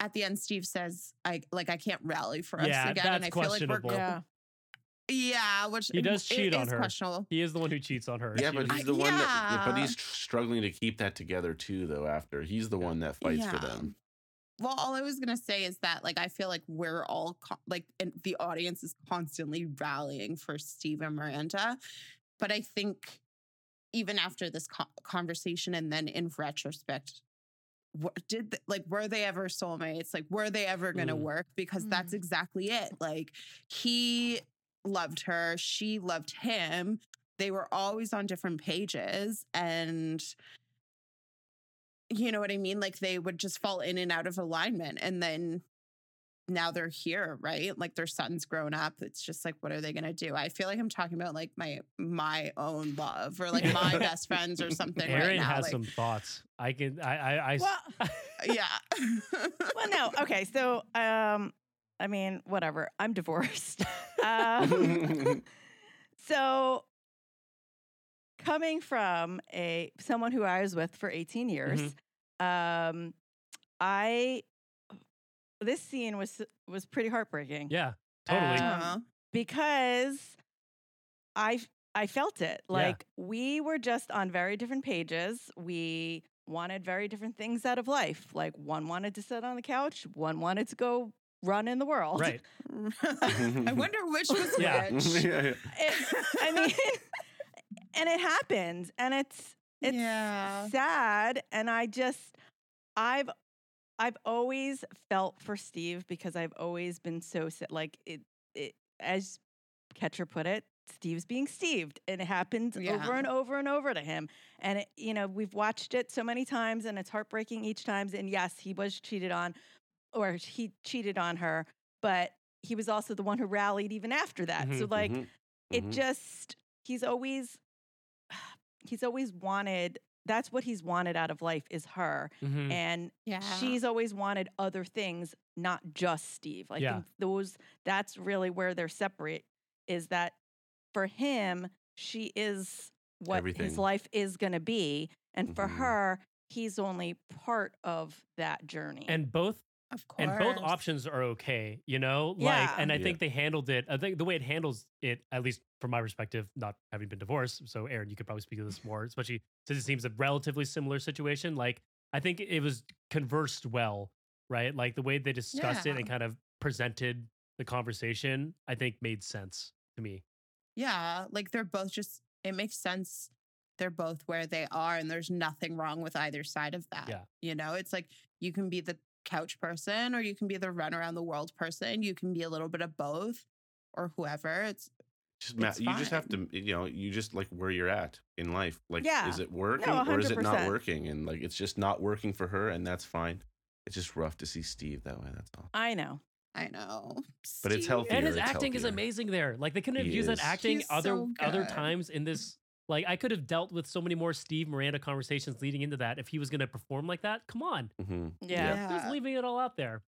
E: at the end Steve says I like I can't rally for us
B: Yeah,
E: again
B: that's
E: and I feel like we're
B: questionable.
C: Yeah.
E: yeah which
B: He does
E: it
B: cheat on
E: is
B: her. He is the one who cheats on her.
D: Yeah, but he's the one that. But he's struggling to keep that together too, though. After he's the one that fights for them.
E: Well, all I was gonna say is that, like, I feel like we're all co- like, and the audience is constantly rallying for Steve and Miranda, but I think even after this co- conversation, and then in retrospect, what did th- like were they ever soulmates? Like, were they ever gonna
B: Mm.
E: work? Because that's
C: Mm.
E: exactly it. Like, he loved her, she loved him. They were always on different pages, and you know what I mean? Like they would just fall in and out of alignment. And then now they're here, right? Like their son's grown up. It's just like, what are they gonna do? I feel like I'm talking about like my my own love or like my <laughs> best friends or something
B: Aaron
E: right now.
B: has
E: like,
B: some thoughts. I can. I.
C: Well, <laughs>
E: yeah.
C: well, no. Okay, so um, I mean, whatever. I'm divorced. <laughs> um, so coming from a someone who I was with for 18 years, um, I this scene was was pretty heartbreaking.
B: yeah. Totally.
C: Um,
E: Uh,
C: because I f- I felt it. Like we were just on very different pages. We wanted very different things out of life. Like one wanted to sit on the couch, one wanted to go run in the world.
B: right. <laughs>
E: I wonder which <laughs> was
B: Yeah.
E: which. <laughs>
D: yeah, yeah.
C: It- I mean, and it happened, and it's it's
E: Yeah.
C: sad, and I just I've I've always felt for Steve because I've always been so like it it as Catcher put it. Steve's being Steved, and it happens over and over and over to him. And it, you know, we've watched it so many times, and it's heartbreaking each time. And yes, he was cheated on, or he cheated on her, but he was also the one who rallied even after that. So
B: Mhm,
C: like,
D: Mhm,
C: it
D: mhm.
C: just he's always <sighs> he's always wanted that's what he's wanted out of life is her
B: Mhm.
C: and
E: Yeah.
C: she's always wanted other things not just steve Like
B: Yeah.
C: those that's really where they're separate is that for him she is what
D: Everything.
C: his life is going to be and for
D: Mhm.
C: her he's only part of that journey
B: And both
E: of course.
B: and both options are okay you know like
C: Yeah.
B: and i
D: Yeah.
B: think they handled it i think the way it handles it at least from my perspective not having been divorced so aaron you could probably speak to this more especially since it seems a relatively similar situation like i think it was conversed well right like the way they discussed it and kind of presented the conversation i think made sense to me
E: Yeah, like they're both just it makes sense they're both where they are and there's nothing wrong with either side of that.
B: Yeah.
E: You know, it's like you can be the couch person or you can be the run around the world person. You can be a little bit of both or whoever. It's
D: Just ma-
E: It's
D: you just have to, you know, you just like where you're at in life. Like,
C: Yeah.
D: is it working or is it not working? And like, it's just not working for her, and that's fine. It's just rough to see Steve that way. That's all.
C: I know.
E: I know.
D: But it's healthy.
B: and his
D: It's
B: acting is amazing there. Like they couldn't have
D: He
B: used that
D: is.
B: acting
E: He's
B: other
E: so
B: other times in this. Like I could have dealt with so many more Steve Miranda conversations leading into that if he was going to perform like that. Come on,
D: hmm
C: Yeah.
B: just leaving it all out there.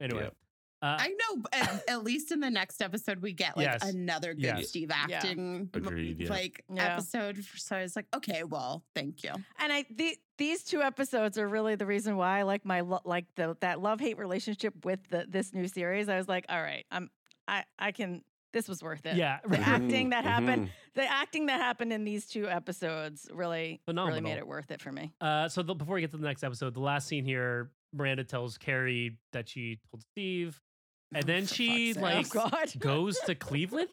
B: Anyway,
D: Yep.
B: uh,
E: I know, at, <laughs> at least in the next episode, we get like
B: Yes.
E: another good
B: Yes.
E: Steve acting m-
D: Agreed, yeah.
E: like
C: Yeah.
E: episode. So I was like, okay, well, thank you.
C: And I the, these two episodes are really the reason why I like my lo- like the that love hate relationship with the this new series. I was like, all right, I'm I I can. This was worth it.
B: yeah,
C: The acting that happened,
D: Mhm.
C: the acting that happened in these two episodes really really made it worth it for me.
B: Uh, so the, before we get to the next episode, the last scene here, Miranda tells Carrie that she told Steve, and
E: Oh,
B: then
E: for
B: she like
C: oh
B: goes to Cleveland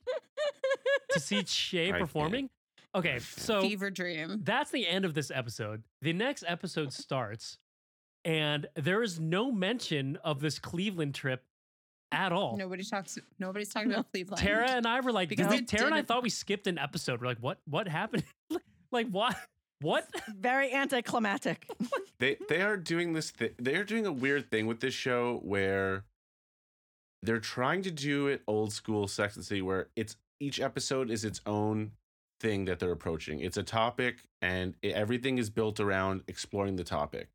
B: to see <laughs> Che
D: I
B: performing. Okay, so
E: Fever dream.
B: that's the end of this episode. The next episode starts, and there is no mention of this Cleveland trip at all.
E: Nobody talks. Nobody's talking about Cleveland.
B: Tara and I were like,
E: Because
B: we- Tara and I thought we skipped an episode. We're like, what? What happened? <laughs> like what? What? <laughs>
C: Very anticlimactic. <laughs>
D: they they are doing this. Th- they are doing a weird thing with this show where they're trying to do it old school Sex and City, where it's each episode is its own thing that they're approaching. It's a topic, and i- everything is built around exploring the topic.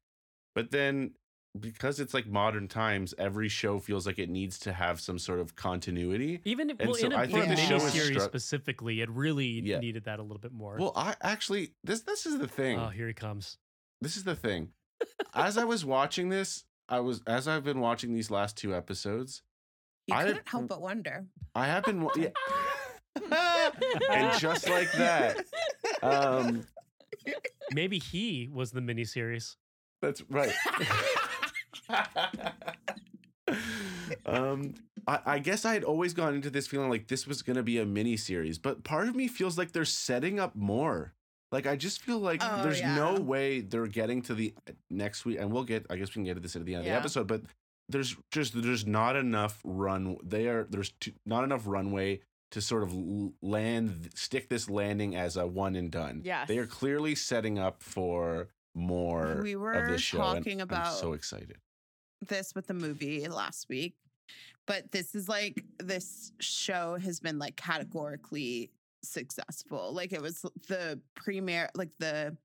D: But then, because it's like modern times, every show feels like it needs to have some sort of continuity.
B: Even if,
D: And
B: well,
D: so
B: in a,
D: I
B: for a
E: think the show is
B: miniseries
D: stru-
B: specifically, it really
D: Yeah.
B: needed that a little bit more.
D: Well, I actually this this is the thing.
B: oh, here he comes.
D: this is the thing. <laughs> As I was watching this, I was as I've been watching these last two episodes,
E: You
D: I-
E: couldn't help but wonder.
D: I have been yeah. <laughs> and just like that, um,
B: Maybe he was the miniseries.
D: that's right. <laughs> <laughs> um, I, I guess I had always gone into this feeling like this was going to be a mini series, but part of me feels like they're setting up more. Like I just feel like
E: Oh,
D: there's no way they're getting to the next week, and we'll get. I guess we can get to this at the end of the episode, but there's just there's not enough run. They are there's too, not enough runway to sort of land stick this landing as a one and done.
C: Yeah,
D: they are clearly setting up for more
E: We
D: of
E: were
D: this show. and
E: talking
D: I'm
E: about
D: so excited.
E: This with the movie last week, but this is like this show has been like categorically successful. Like it was the premiere, like the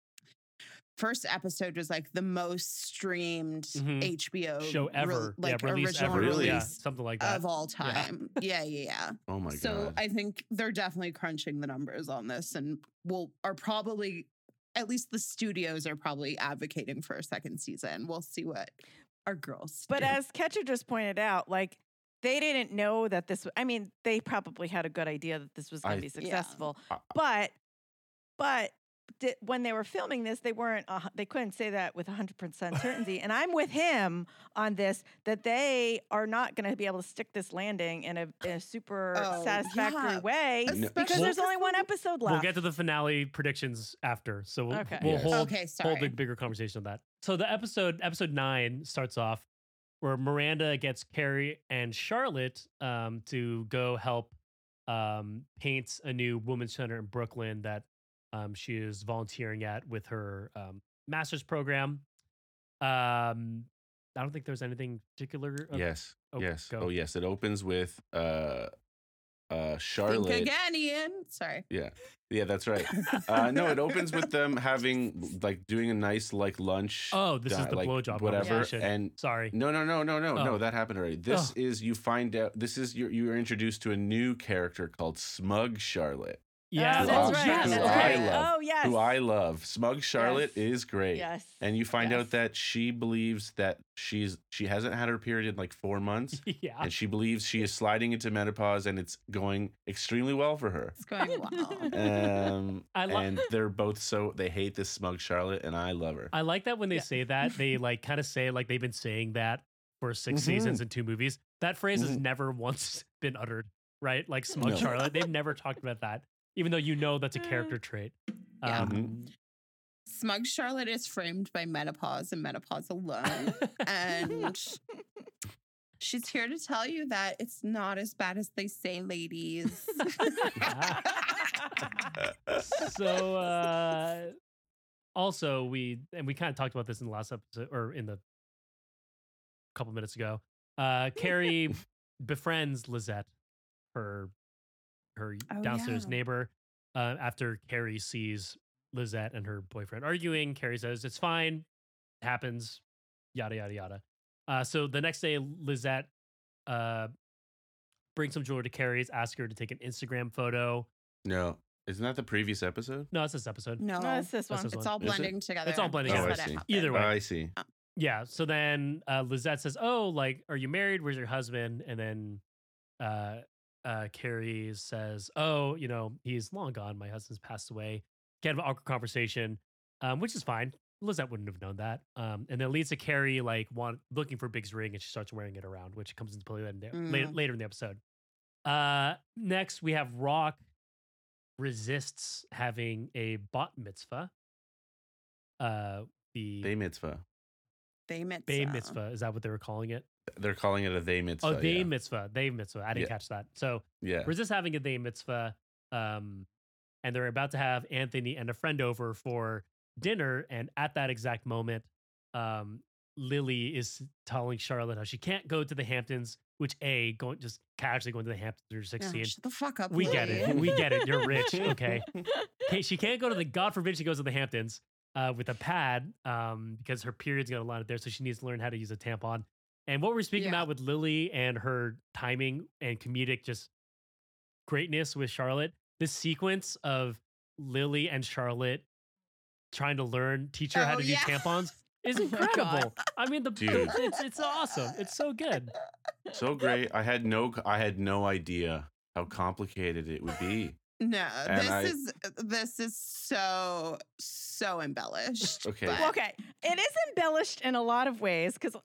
E: first episode was like the most streamed
B: Mhm.
E: HBO
B: Show
E: re-
B: ever.
E: like
B: yeah, release
E: original
B: ever.
D: Really?
B: Yeah,
E: release
B: something like that.
E: of all time. <laughs> Yeah, yeah, yeah.
D: Oh my
E: so
D: god!
E: I think they're definitely crunching the numbers on this, and will are probably at least the studios are probably advocating for a second season. We'll see what our girls.
C: But
E: do.
C: as Ketcher just pointed out, like they didn't know that this. I mean, they probably had a good idea that this was going to be successful,
D: I-
C: but but di- when they were filming this, they weren't. Uh, they couldn't say that with hundred percent <laughs> certainty. and I'm with him on this that they are not going to be able to stick this landing in a, in a super
E: Oh,
C: satisfactory
E: yeah.
C: way
D: No.
C: because
E: Especially
C: there's only one episode left.
B: We'll get to the finale predictions after, so we'll,
C: Okay.
B: we'll
D: Yes.
B: hold
E: okay,
B: hold
E: sorry.
B: a bigger conversation on that. So the episode episode nine starts off where Miranda gets Carrie and Charlotte um, to go help um, paint a new women's center in Brooklyn that um, she is volunteering at with her um, master's program. Um, I don't think there's anything particular. of-
D: yes,
B: oh,
D: yes.
B: go.
D: Oh yes, it opens with uh, uh,
E: Think
D: Charlotte.
E: again, Ian. Sorry.
D: Yeah, yeah, that's right. <laughs> Uh, no, it opens with them having like doing a nice like lunch.
B: Oh, this is the
D: like,
B: blowjob
D: whatever.
B: conversation.
D: And
B: Sorry.
D: no, no, no, no, no,
B: Oh.
D: no. That happened already. This
B: Oh.
D: is you find out. This is you. You are introduced to a new character called Smug Charlotte,
B: Yeah,
C: oh,
D: who
C: that's
D: I-
C: right.
D: who
C: that's
D: I
C: right.
D: love,
C: Oh yes.
D: who I love. Smug Charlotte
C: Yes.
D: is great.
C: Yes.
D: And you find
C: Yes.
D: out that she believes that she's she hasn't had her period in like four months, <laughs>
B: yeah.
D: and she believes she is sliding into menopause, and it's going extremely well for her.
E: It's going well. <laughs>
D: Um,
B: I li-
D: and they're both so they hate this smug Charlotte, and I love her.
B: I like that when they
C: Yeah.
B: say that, they <laughs> like kind of say like they've been saying that for 6
D: Mhm.
B: seasons and two movies. That phrase has
D: Mhm.
B: never once been uttered, right? Like smug
D: No.
B: Charlotte. They've never talked about that, even though you know that's a character trait.
E: Yeah.
B: Um,
D: Mhm.
E: Smug Charlotte is framed by menopause and menopause alone. <laughs> and she's here to tell you that it's not as bad as they say, ladies. <laughs>
B: so uh also we and we kind of talked about this in the last episode or in the couple minutes ago uh <laughs> carrie befriends lizette her her
E: Oh,
B: downstairs
E: yeah.
B: neighbor uh, after carrie sees lizette and her boyfriend arguing carrie says it's fine It happens yada yada yada uh so the next day lizette uh brings some jewelry to carrie's ask her to take an instagram photo
D: no, isn't that the previous episode?
B: no it's this episode
E: no,
C: No, it's this one.
B: this
E: it's
B: one.
E: all
D: Is it?
E: blending together.
B: It's all blending
E: That's
D: together. Oh, I see.
E: happened.
B: Either way.
D: Oh, I see.
B: Yeah. So then uh, Lizette says, "Oh, like, are you married? Where's your husband?" And then uh, uh, Carrie says, "Oh, you know, he's long gone. My husband's passed away." Kind of an awkward conversation, um, which is fine. Lizette wouldn't have known that. Um, and then leads to Carrie like want looking for Big's ring, and she starts wearing it around, which comes into play later, in the-
E: Mm.
B: later in the episode. Uh, next we have Rock resists having a bat mitzvah. Uh, the
D: They mitzvah.
E: They mitzvah.
B: Bay mitzvah is that what they were calling it?
D: They're calling it a they mitzvah.
B: Oh, they
D: yeah.
B: mitzvah. They mitzvah. I didn't
D: Yeah.
B: catch that. So
D: yeah.
B: we're just having a they mitzvah. Um, and they're about to have Anthony and a friend over for dinner. And at that exact moment, um, Lily is telling Charlotte how she can't go to the Hamptons, which A, going just casually going to the Hamptons when you're
E: Yeah,
B: 16.
E: shut the fuck up.
B: we get it. We get it. You're rich. Okay. <laughs> Okay, she can't go to the God forbid she goes to the Hamptons uh, with a pad um, because her period's got a lot of there, so she needs to learn how to use a tampon. And what we're speaking
E: Yeah.
B: about with Lily and her timing and comedic just greatness with Charlotte, this sequence of Lily and Charlotte trying to learn, teach her how
E: Oh,
B: to use
E: yeah.
B: tampons <laughs> is
C: Oh
B: incredible. I mean, the, the-
D: Dude.
B: it's it's awesome. It's so good.
D: so great. I had no I had no idea how complicated it would be.
E: No,
D: And
E: this
D: I-
E: is this is so so embellished.
D: Okay.
E: but-
C: okay, it is embellished in a lot of ways because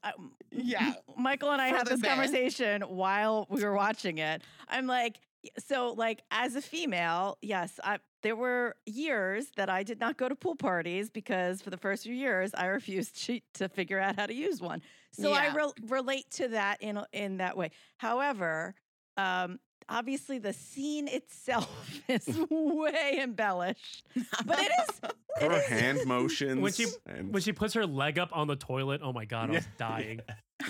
E: Yeah. <clears throat>
C: Michael and I
E: For
C: had this
E: bit.
C: conversation while we were watching it. I'm like, so like as a female, yes, I, there were years that I did not go to pool parties because for the first few years I refused <laughs> to, to figure out how to use one. So I
E: Yeah.
C: rel relate to that in in that way. However, um, obviously the scene itself <laughs> is <laughs> way embellished, <laughs> but it is it
D: Her
C: is-
D: hand motions.
B: When she-
D: and-
B: When she puts her leg up on the toilet, oh my god, I was dying.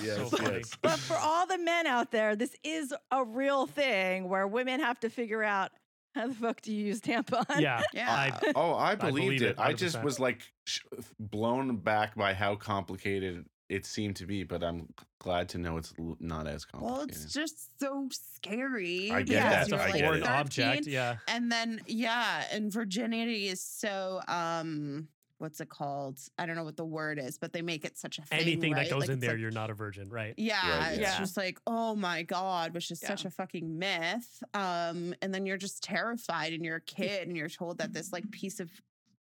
D: yes,
B: so funny.
D: yes.
C: But for all the men out there, this is a real thing where women have to figure out how the fuck do you use tampon?
B: Yeah.
E: Yeah.
B: I,
D: Oh, I
B: believe
D: believed
B: it,
D: it. I just was like sh- blown back by how complicated it seemed to be, but I'm glad to know it's not as complicated.
E: well, it's just so scary.
D: I get
E: because
C: that.
B: it's a
E: you're, like,
B: foreign
D: it.
B: object. Yeah.
E: And then yeah, and virginity is so um what's it called? I don't know what the word is, but they make it such a thing.
B: Anything
E: right?
B: that goes
E: Like,
B: in there,
E: like-
B: you're not a virgin, right?
E: yeah,
D: Right,
E: it's
C: yeah.
E: just like, oh my God, which is such a fucking myth. Um, and then you're just terrified and you're a kid and you're told that this like piece of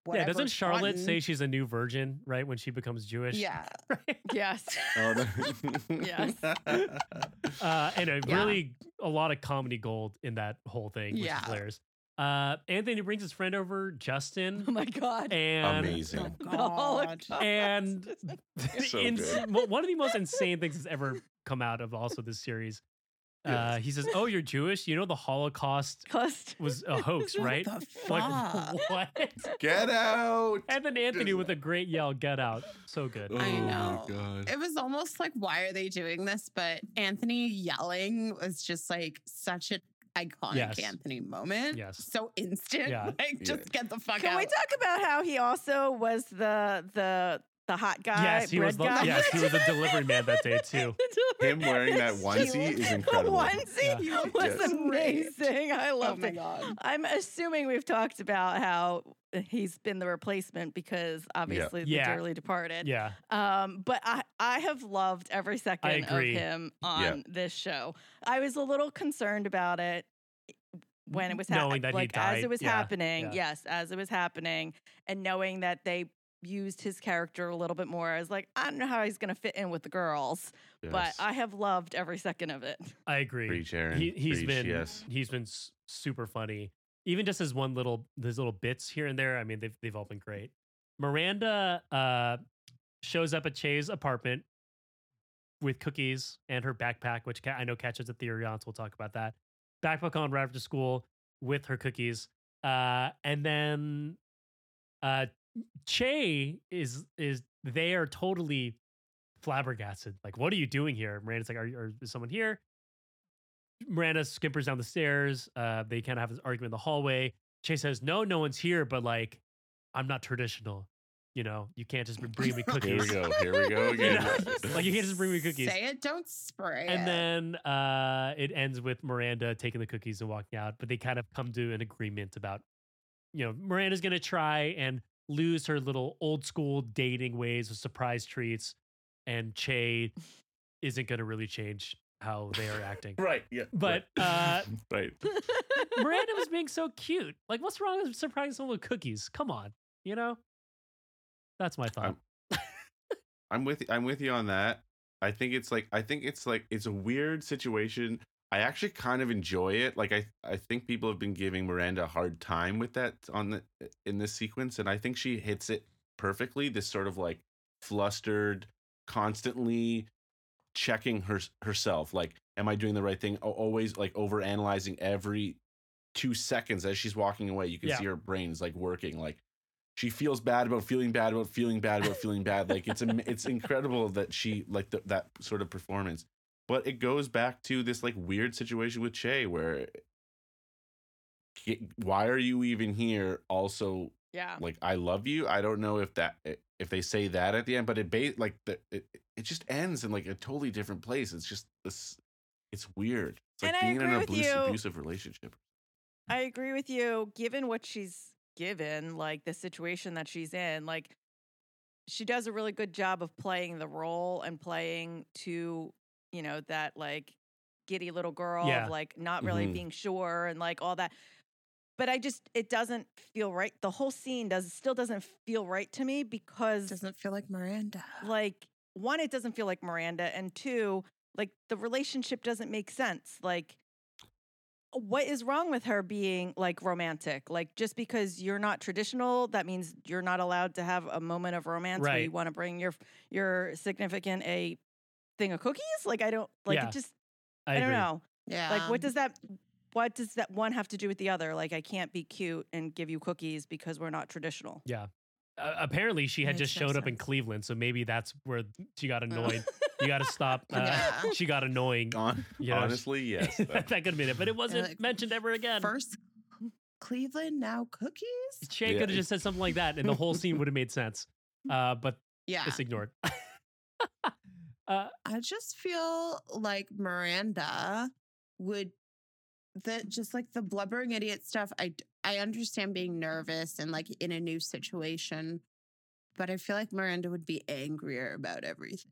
E: whatever.
B: yeah. Doesn't Charlotte say she's a new virgin, right? When she becomes Jewish?
E: Yeah. <laughs>
B: Right?
C: Yes. <laughs>
D: Oh, the-
C: Yes. <laughs>
B: Uh, and a
E: Yeah.
B: really a lot of comedy gold in that whole thing, which
E: Yeah.
B: is hilarious. Uh, Anthony brings his friend over, Justin,
C: Oh my god.
B: and
D: Amazing.
E: Oh God.
B: And
D: So
B: ins- one of the most insane things that's ever come out of also this series. Uh, he says, "Oh, you're Jewish. You know the Holocaust
C: Cost.
B: was a hoax, <laughs>
E: What
B: right?"
E: the <laughs>
B: Like
E: fuck? <laughs>
B: what?
D: Get out.
B: And then Anthony with a great yell, "Get out!" So good.
D: Oh
E: I know.
D: God.
E: It was almost like, why are they doing this? But Anthony yelling was just like such an iconic
B: Yes.
E: Anthony moment.
B: Yes.
E: So instant.
B: Yeah.
E: Like, just get the fuck
C: Can
E: out.
C: Can we talk about how he also was the the the hot guy?
B: yes, he was.
C: bread
B: The,
C: guy?
B: yes, he was a delivery man that day <laughs> too.
D: Him wearing that onesie is incredible.
C: The onesie
B: Yeah.
C: was
D: Yes.
C: amazing. I
E: Oh my
C: it.
E: God.
C: I'm assuming we've talked about how he's been the replacement because obviously the
B: Yeah.
C: dearly departed.
B: Yeah,
C: Um, but I, I have loved every second of him on
D: Yeah.
C: this show. I was a little concerned about it when it was
B: Knowing that
C: happening,
B: he
C: like as it was
B: yeah,
C: happening.
B: yeah.
C: Yes, as it was happening, and knowing that they used his character a little bit more. I was like, I don't know how he's going to fit in with the girls, but I have loved every second of it. <laughs>
B: I agree.
D: Preach, Aaron.
B: He he's
D: Preach,
B: been
D: yes.
B: he's been super funny. Even just his one little his little bits here and there. I mean, they've they've all been great. Miranda uh, shows up at Che's apartment with cookies and her backpack, which I know catches a theory on, so we'll talk about that. Backpack on right after school with her cookies. Uh, and then uh, Che is is they are totally flabbergasted. Like, what are you doing here? Miranda's like, are, are is someone here? Miranda skippers down the stairs. Uh, they kind of have this argument in the hallway. Che says, "No, no one's here, but like, I'm not traditional. You know, you can't just bring me cookies. <laughs>
D: Here we go. Here we go <laughs>
B: You know, like you can't just bring me cookies."
E: Say it, don't spray
B: And
E: it.
B: then uh, it ends with Miranda taking the cookies and walking out. But they kind of come to an agreement about, you know, Miranda's going to try and lose her little old school dating ways of surprise treats. And Che isn't going to really change how they are acting. <laughs>
D: right. Yeah.
B: But uh, <laughs>
D: right.
B: Miranda was being so <laughs> cute. Like, what's wrong with surprising someone with cookies? Come on. You know? That's my thought.
D: I'm with I'm with you on that. I think it's like I think it's like it's a weird situation. I actually kind of enjoy it. Like I I think people have been giving Miranda a hard time with that on the in this sequence and I think she hits it perfectly. This sort of like flustered, constantly checking her herself like am I doing the right thing? Always like over analyzing every 2 seconds as she's walking away. You can
B: Yeah.
D: see her brain's like working like she feels bad about feeling bad about feeling bad about feeling bad like it's it's incredible that she like th- that sort of performance but it goes back to this like weird situation with che where why are you even here? Also
C: Yeah.
D: like i love you. I don't know if that if they say that at the end but it ba- like the, it, it just ends in like a totally different place. It's just this it's weird. It's like
C: And I
D: being in an abusive, abusive relationship.
C: I agree with you. Given what she's given, like the situation that she's in, like she does a really good job of playing the role and playing to, you know, that like giddy little girl
B: Yeah.
C: of like not really
D: Mhm.
C: being sure and like all that. But I just it doesn't feel right. The whole scene does still doesn't feel right to me because it
E: doesn't feel like Miranda.
C: like one it doesn't feel like miranda and two like the relationship doesn't make sense like what is wrong with her being like romantic like just because you're not traditional that means you're not allowed to have a moment of romance where you want to bring your your significant a thing of cookies like i don't like
B: Yeah,
C: it just
B: I,
C: i, don't know
E: Yeah.
C: like what does that what does that one have to do with the other like i can't be cute and give you cookies because we're not traditional
B: Yeah. Uh, apparently, she had
E: Makes
B: just
E: no
B: showed up in. Cleveland, so maybe that's where she got annoyed. you got to stop. <laughs> Uh,
E: Yeah.
B: She got annoying.
D: On,
B: You know,
D: honestly yes <laughs>
B: that,
D: that-
B: could have been it, but it wasn't
E: like,
B: mentioned ever again.
E: First Cleveland, now cookies?
B: Che
D: Yeah.
B: could have just said something like that, and the whole scene <laughs> would have made sense. Uh, but
E: Yeah.
B: it's ignored. Uh,
E: I just feel like Miranda would that just like the blubbering idiot stuff. I I understand being nervous and like in a new situation, but I feel like Miranda would be angrier about everything.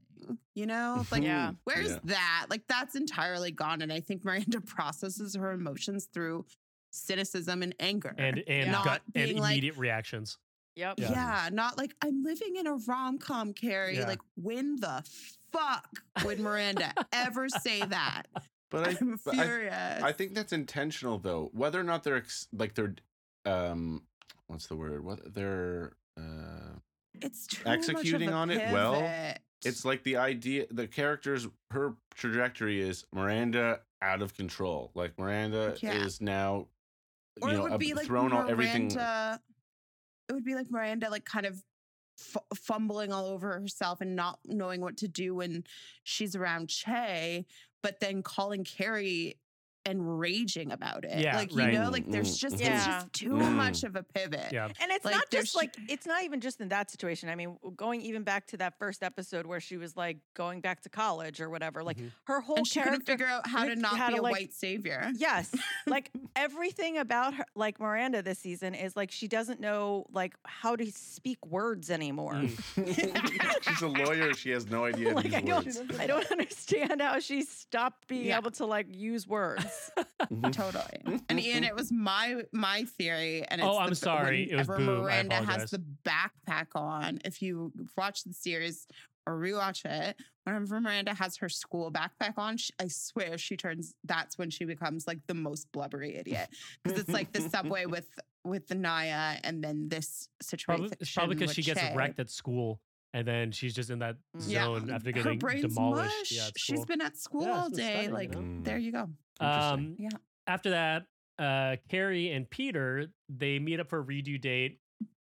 E: You know, like
C: Yeah.
E: where's
D: Yeah.
E: that? Like that's entirely gone, and I think Miranda <laughs> processes her emotions through cynicism and anger
B: and and
E: Not
B: gut and
E: being like-
B: immediate reactions.
C: yep
B: Yeah.
E: yeah. not like I'm living in a rom com, Carrie.
B: Yeah.
E: Like, when the fuck would Miranda ever say that?
D: but I,
E: I'm
D: but I
E: furious.
D: I think that's intentional though. Whether or not they're ex- like they're um what's the word? What they're uh
E: it's
D: executing
E: a
D: on it well, it's like the idea the characters her trajectory is Miranda out of control. Like Miranda
E: Yeah.
D: is now
E: or
D: you
E: it
D: know
E: would
D: ab-
E: be like
D: thrown
E: Miranda.
D: everything
E: It would be like Miranda, like kind of f- fumbling all over herself and not knowing what to do when she's around Che, but then calling Carrie and raging about it.
B: Yeah,
E: like you
B: right.
E: know, like there's
D: Mm,
E: just
C: mm,
E: it's
C: mm.
E: just too
D: Mm.
E: much of a pivot.
B: Yeah.
C: And it's
E: Like,
C: not just like it's not even just in that situation. I mean, going even back to that first episode where she was like going back to college or whatever. Like
B: Mhm.
C: her whole
E: and she couldn't
C: character.
E: figure out how to not
C: how
E: be
C: to,
E: a
C: like-
E: white savior.
C: Yes, <laughs> like everything about her, like Miranda this season is like she doesn't know like how to speak words anymore.
B: Mm. <laughs>
D: She's a lawyer. She has no idea
C: like
D: these
C: I don't. <laughs> I don't understand how she stopped being
E: Yeah.
C: able to like use words.
D: Mhm.
E: Totally. And Ian, it was my my theory. And it's
B: Oh, I'm sorry. It was
E: whenever
B: Boom. I
E: Miranda has the backpack on. If you watch the series or rewatch it, whenever Miranda has her school backpack on, she, I swear she turns. That's when she becomes like the most blubbery idiot because it's like the <laughs> subway with with the Naya and then this situation.
B: Probably, it's probably because she gets
E: Che.
B: wrecked at school, and then she's just in that
C: Mm.
E: Yeah,
B: zone after
E: her
B: getting
E: brain's
B: demolished.
E: mush.
B: Yeah, at
E: she's
B: school.
E: been at school
B: Yeah,
E: all
B: it's
E: day.
B: studying,
E: Like
B: you
D: know?
E: there you go.
B: Um,
E: Yeah.
B: after that, uh, Carrie and Peter they meet up for a redo date.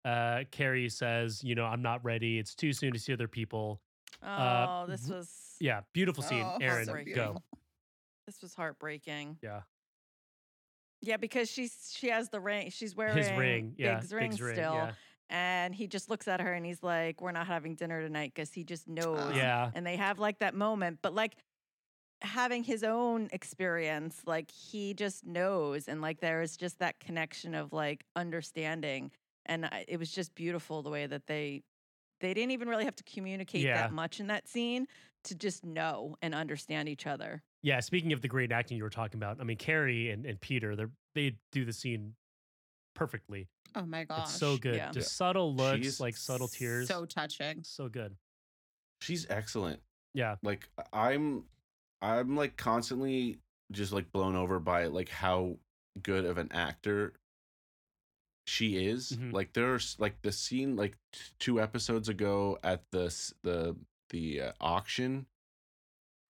B: Uh, Carrie says, "You know, I'm not ready. It's too soon to see other people."
C: Oh,
B: Uh,
C: this was
B: Yeah, beautiful scene.
E: Oh, <laughs>
B: Aaron,
E: so
B: go.
C: this was heartbreaking.
B: Yeah,
C: Yeah, because she's she has the ring. She's wearing
B: his ring. Yeah,
C: Big's ring
B: Big's ring.
C: still,
B: Yeah,
C: and he just looks at her and he's like, "We're not having dinner tonight," because he just knows.
B: Yeah.
C: and they have like that moment, but like having his own experience, like he just knows, and like there is just that connection of like understanding, and I, it was just beautiful the way that they they didn't even really have to communicate
B: Yeah.
C: that much in that scene to just know and understand each other.
B: Yeah, speaking of the great acting you were talking about, I mean Carrie and, and Peter, they they do the scene perfectly.
E: Oh my gosh.
B: It's so good.
C: Yeah.
B: Just subtle looks,
D: She's
B: like subtle tears.
E: So touching.
B: so good.
D: She's excellent.
B: Yeah.
D: Like I'm I'm like constantly just like blown over by like how good of an actor she is.
B: Mhm.
D: Like there's like the scene like t- two episodes ago at the the the uh, auction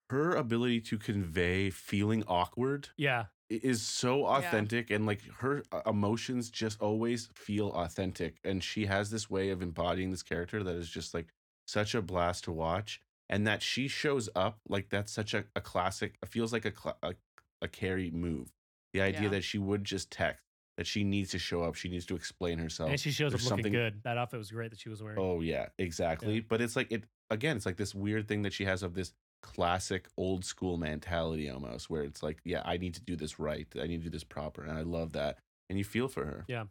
D: her ability to convey feeling awkward
B: Yeah.
D: is so authentic and like her uh, emotions just always feel authentic and she has this way of embodying this character that is just like such a blast to watch and that she shows up like that's such a, a classic it feels like a, cla- a a Carrie move the idea
C: Yeah.
D: that she would just text that she needs to show up she needs to explain herself
B: and she shows up looking
D: something-
B: good. That outfit was great that she was wearing.
D: oh yeah exactly but it's like it again it's like this weird thing that she has of this classic old school mentality almost where it's like yeah i need to do this right i need to do this proper and i love that and you feel for her
B: Yeah.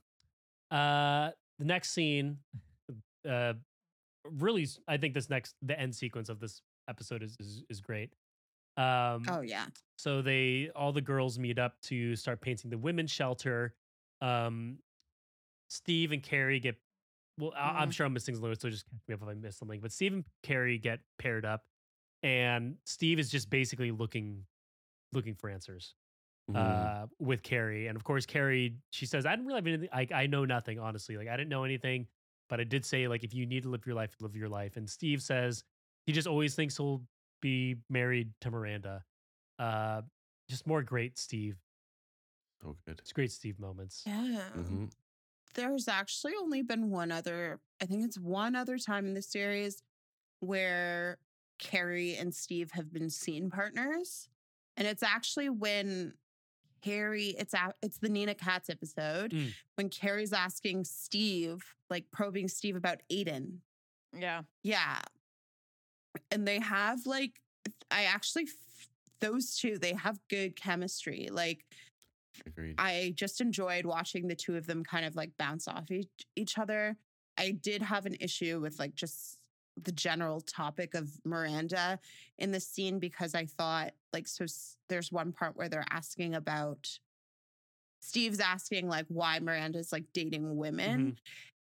B: Uh, the next scene, uh, really, I think this next the end sequence of this episode is is, is great. Um,
E: Oh yeah.
B: so they all the girls meet up to start painting the women's shelter. Um, Steve and Carrie get well. I, I'm sure I'm missing something, so just catch me up if I miss something. But Steve and Carrie get paired up, and Steve is just basically looking looking for answers
D: Mhm.
B: uh, with Carrie. And of course, Carrie, she says, I didn't really have anything. I, I know nothing, honestly. Like, I didn't know anything, but I did say, like, if you need to live your life, live your life. And Steve says he just always thinks he'll be married to Miranda. Uh, just more great Steve.
D: Oh, good
B: It's great Steve moments.
E: Yeah.
D: Mm-hmm.
E: There's actually only been one other, I think it's one other time in the series where Carrie and Steve have been seen partners. And it's actually when Carrie, it's a, it's the Nina Katz episode
B: Mm.
E: when Carrie's asking Steve, like probing Steve about Aidan.
C: Yeah.
E: Yeah. And they have like, I actually, those two, they have good chemistry. Like,
D: agreed
E: I just enjoyed watching the two of them kind of like bounce off each, each other. I did have an issue with like just the general topic of Miranda in the scene because I thought like so there's one part where they're asking about Steve's asking like why Miranda's like dating women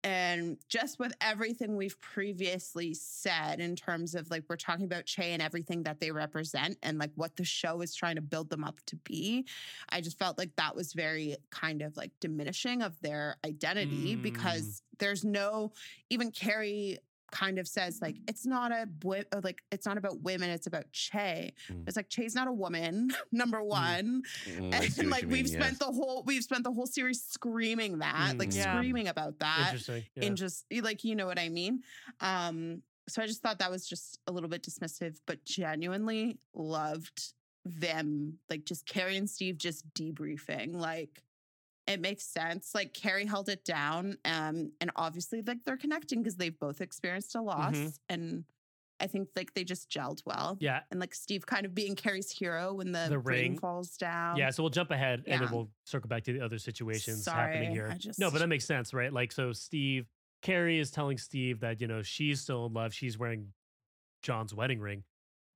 E: and just with everything we've previously said in terms of like we're talking about Che and everything that they represent and like what the show is trying to build them up to be, I just felt like that was very kind of like diminishing of their identity
B: Mm.
E: because there's no even Carrie kind of says like it's not a uh, like it's not about women it's about Che.
D: Mm.
E: It's like Che's not a woman <laughs> number one
D: Mm, see
E: and like we've
D: mean,
E: spent
D: yes.
E: the whole we've spent the whole series screaming that like
B: Mm.
C: Yeah.
E: screaming about that
B: Interesting. Yeah.
E: in just like you know what I mean. Um, so I just thought that was just a little bit dismissive, but genuinely loved them like just Carrie and Steve just debriefing. Like it makes sense. Like Carrie held it down, um, and obviously like they're connecting because they've both experienced a loss, and I think like they just gelled well.
B: yeah.
E: And like Steve kind of being Carrie's hero when the,
B: The
E: ring falls down.
B: Yeah, so we'll jump ahead and then we'll circle back to the other situations
E: Sorry,
B: happening here.
E: I
B: no,
E: just-
B: but that makes sense, right? Like, so Steve, Carrie is telling Steve that, you know, she's still in love. She's wearing John's wedding ring,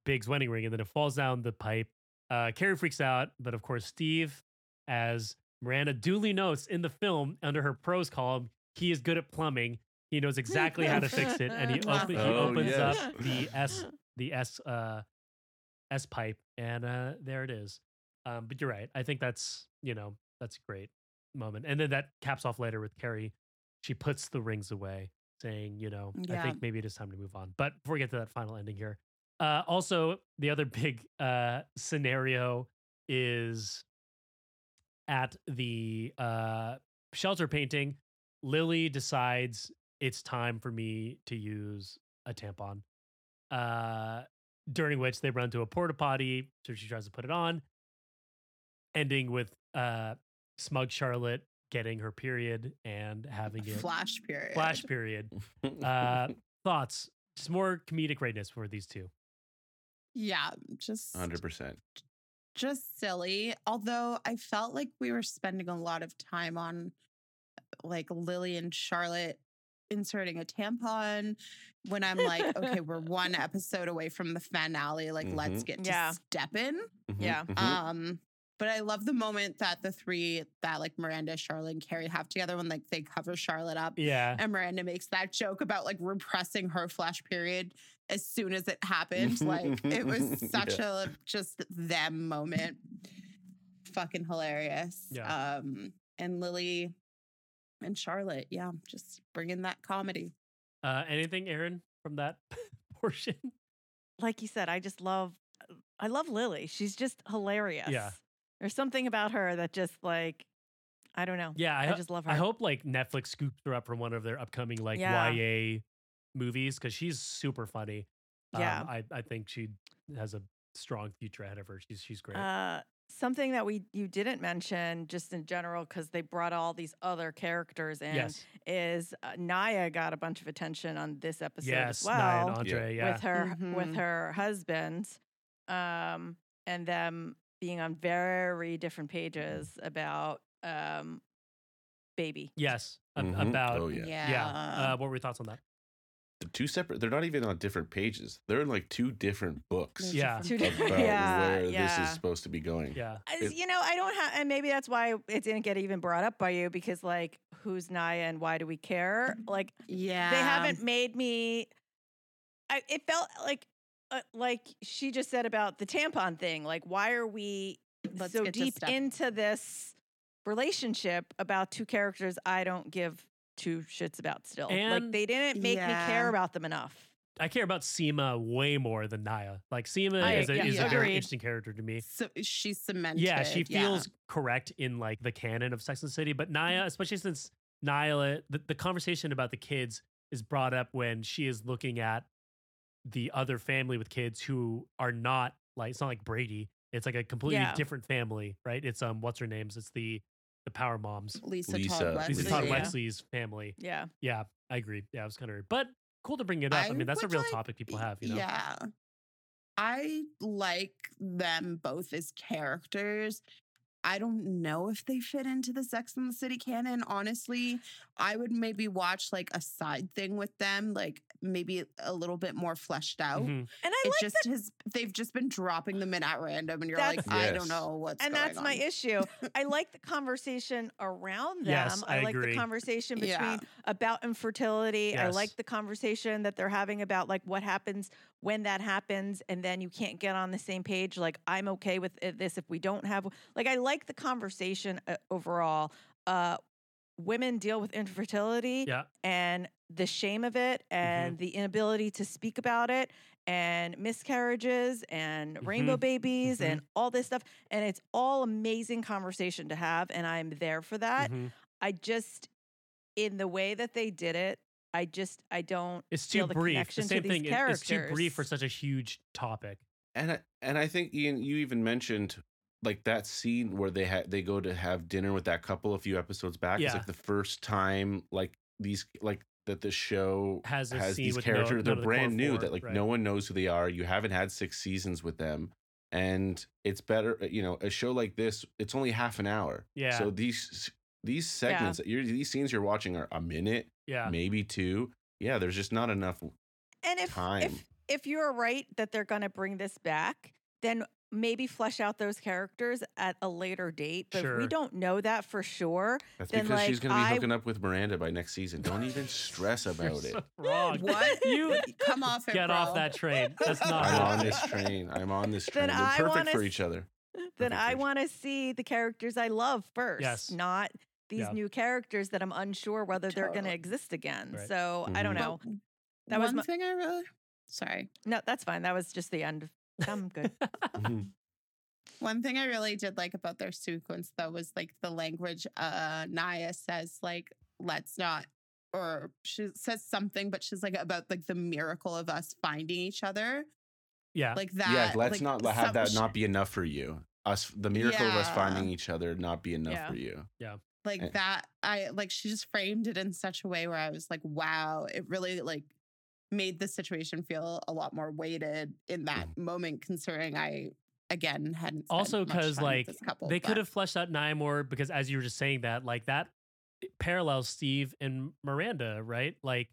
B: Big's wedding ring, and then it falls down the pipe. Uh, Carrie freaks out, but of course, Steve, as Miranda duly notes in the film under her pros column, he is good at plumbing. He knows exactly how to fix it, and he, <laughs> open, he
D: Oh,
B: opens
D: yes.
B: up the <laughs> S the S uh S pipe, and uh there it is. Um, but you're right. I think that's you know that's great. moment. And then that caps off later with Carrie. She puts the rings away, saying, you know, I think maybe it is time to move on. But before we get to that final ending here, uh, also the other <laughs> big uh, scenario is at the uh, shelter painting. Lily decides it's time for me to use a tampon. Uh, during which they run to a porta potty, so she tries to put it on, ending with uh, smug Charlotte getting her period and having it
E: Flash period.
B: flash period. Uh, <laughs> thoughts? Just more comedic greatness for these two.
E: Yeah, just
D: Hundred percent.
E: Just silly. Although I felt like we were spending a lot of time on like Lily and Charlotte inserting a tampon when I'm like, okay, we're <laughs> one episode away from the finale. Like, let's mm-hmm. get to
C: Yeah.
E: step in. Mm-hmm.
C: Yeah. Mm-hmm.
E: Um, but I love the moment that the three that like Miranda, Charlotte, and Carrie have together when like they cover Charlotte up.
B: Yeah.
E: And Miranda makes that joke about like repressing her flash period as soon as it happened. Like it was <laughs> such a just them moment. Fucking hilarious.
B: Yeah.
E: Um, and Lily and Charlotte, yeah, just bringing that comedy.
B: Uh, anything, Aaron, from that <laughs> portion?
C: like you said, I just love I love Lily. She's just hilarious.
B: Yeah.
C: There's something about her that just like I don't know.
B: Yeah, I,
C: I just love her.
B: I hope like Netflix scoops her up for one of their upcoming like
C: Yeah.
B: YA movies because she's super funny.
C: Yeah.
B: Um, I I think she has a strong future ahead of her. She's she's great.
C: Uh, something that we you didn't mention just in general because they brought all these other characters in
B: yes.
C: is uh, Naya got a bunch of attention on this episode
B: Yes.
C: as well
B: Nya and Andre. Yeah.
C: with her with
E: Mhm.
C: her husband, um, and them being on very different pages about um, baby.
B: yes. ab-
D: Mhm.
B: About.
D: Oh yeah.
E: Yeah.
B: Yeah. Uh, what were your thoughts on that?
D: The two separate. They're not even on different pages. They're in like two different books
B: Yeah.
C: Two
D: about
C: different-
E: things.
C: yeah,
D: where this is supposed to be going.
B: Yeah.
C: As-
D: It-
C: you know, I don't have, and maybe that's why it didn't get even brought up by you because, like, who's Naya and why do we care? Like,
E: Yeah.
C: they haven't made me. I it felt like, uh, like she just said about the tampon thing. Like, why are we
E: Let's
C: so deep into this relationship about two characters I don't give two shits about still? like, they didn't make me care about them enough.
B: I care about Seema way more than Naya. Like Seema
C: I-
B: is a,
C: yeah,
B: is a very interesting character to me.
E: So she's cemented.
B: Yeah, she feels correct in like the canon of Sex and the City, but Naya, especially since Naya, the, the conversation about the kids is brought up when she is looking at the other family with kids who are not like it's not like Brady. It's like a completely
C: Yeah.
B: different family, right? It's um what's her names? It's the the Power Moms.
E: Lisa,
D: Lisa-
E: Todd
B: Lisa
E: Leslie.
B: Todd
C: yeah.
B: Leslie's family.
C: Yeah.
B: Yeah, I agree. Yeah, it was kind of weird. But cool to bring it up. I,
E: I
B: mean, that's a real
E: like-
B: topic people have, you know.
E: Yeah. I like them both as characters. I don't know if they fit into the Sex and the City canon, honestly. I would maybe watch like a side thing with them, like maybe a little bit more fleshed out.
B: Mhm.
C: And I
E: It
C: like
E: just has they've just been dropping them in at random and you're
C: That's-
E: like, I don't know what's going on.
C: and
E: going
C: that's my issue. <laughs> I like the conversation around them.
B: Yes, I
C: like
B: agree.
C: the conversation between
E: Yeah.
C: about infertility. I like the conversation that they're having about like what happens when that happens, and then you can't get on the same page. Like I'm okay with this if we don't have. Like I like the conversation uh, overall. Uh, women deal with infertility
B: Yeah.
C: and the shame of it
B: Mm-hmm.
C: and the inability to speak about it and miscarriages and rainbow babies
B: Mhm.
C: and all this stuff and it's all amazing conversation to have and I'm there for that.
B: Mhm.
C: I just in the way that they did it, I just I don't
B: It's too
C: feel the
B: brief. The
C: connection to
B: same
C: these
B: thing. it- It's too brief for such a huge topic.
D: And I, and I think Ian, you even mentioned like that scene where they had they go to have dinner with that couple a few episodes back.
B: Yeah.
D: It's like the first time like these like that the show
B: Has a
D: has
B: scene
D: these
B: with no-
D: characters.
B: none
D: They're
B: of the
D: brand new
B: four,
D: that like
B: right.
D: no one knows who they are. You haven't had six seasons with them. And it's better, you know, a show like this, it's only half an hour.
B: Yeah.
D: So these these segments that you're these scenes you're watching are a minute,
B: Yeah.
D: maybe two. Yeah, there's just not enough
C: And if
D: time.
C: if if you're right that they're going to bring this back, then maybe flesh out those characters at a later date. But if
B: Sure.
C: we don't know that for sure.
D: That's
C: then,
D: because she's
C: like,
D: gonna be
C: I-
D: hooking up with Miranda by next season. Don't even stress <laughs>
B: You're
D: about it.
B: so wrong.
E: What?
B: You <laughs>
E: come off it,
B: get off that train. That's <laughs> not.
D: I'm
B: how-
D: on this train. I'm on this train.
C: Then
D: They're
C: I
D: perfect
C: wanna
D: for each other.
C: Then
D: Perfect
C: I want to see the characters I love first,
B: Yes.
C: not these
B: Yeah.
C: new characters that I'm unsure whether they're going to exist again.
B: Right.
C: So I don't
D: Mhm.
C: know.
E: But
C: That was
E: one
C: my-
E: thing I really sorry.
C: No, that's fine. That was just the end. I'm good.
D: Mhm. <laughs>
E: One thing I really did like about their sequence though was like the language uh Naya says like let's not or she says something but she's like about like the miracle of us finding each other
B: Yeah.
E: like that
D: yeah, let's
E: like,
D: not have
E: some-
D: that not be enough for you. Us, the miracle of us finding each other not be enough
C: Yeah.
D: for you.
E: Like
D: Eh.
E: that i like she just framed it in such a way where i was like wow it really like made the situation feel a lot more weighted in that
D: Mm-hmm.
E: moment considering i again hadn't
B: also because like
E: couple,
B: they could have fleshed out Nya more because as you were just saying that like that parallels Steve and Miranda right like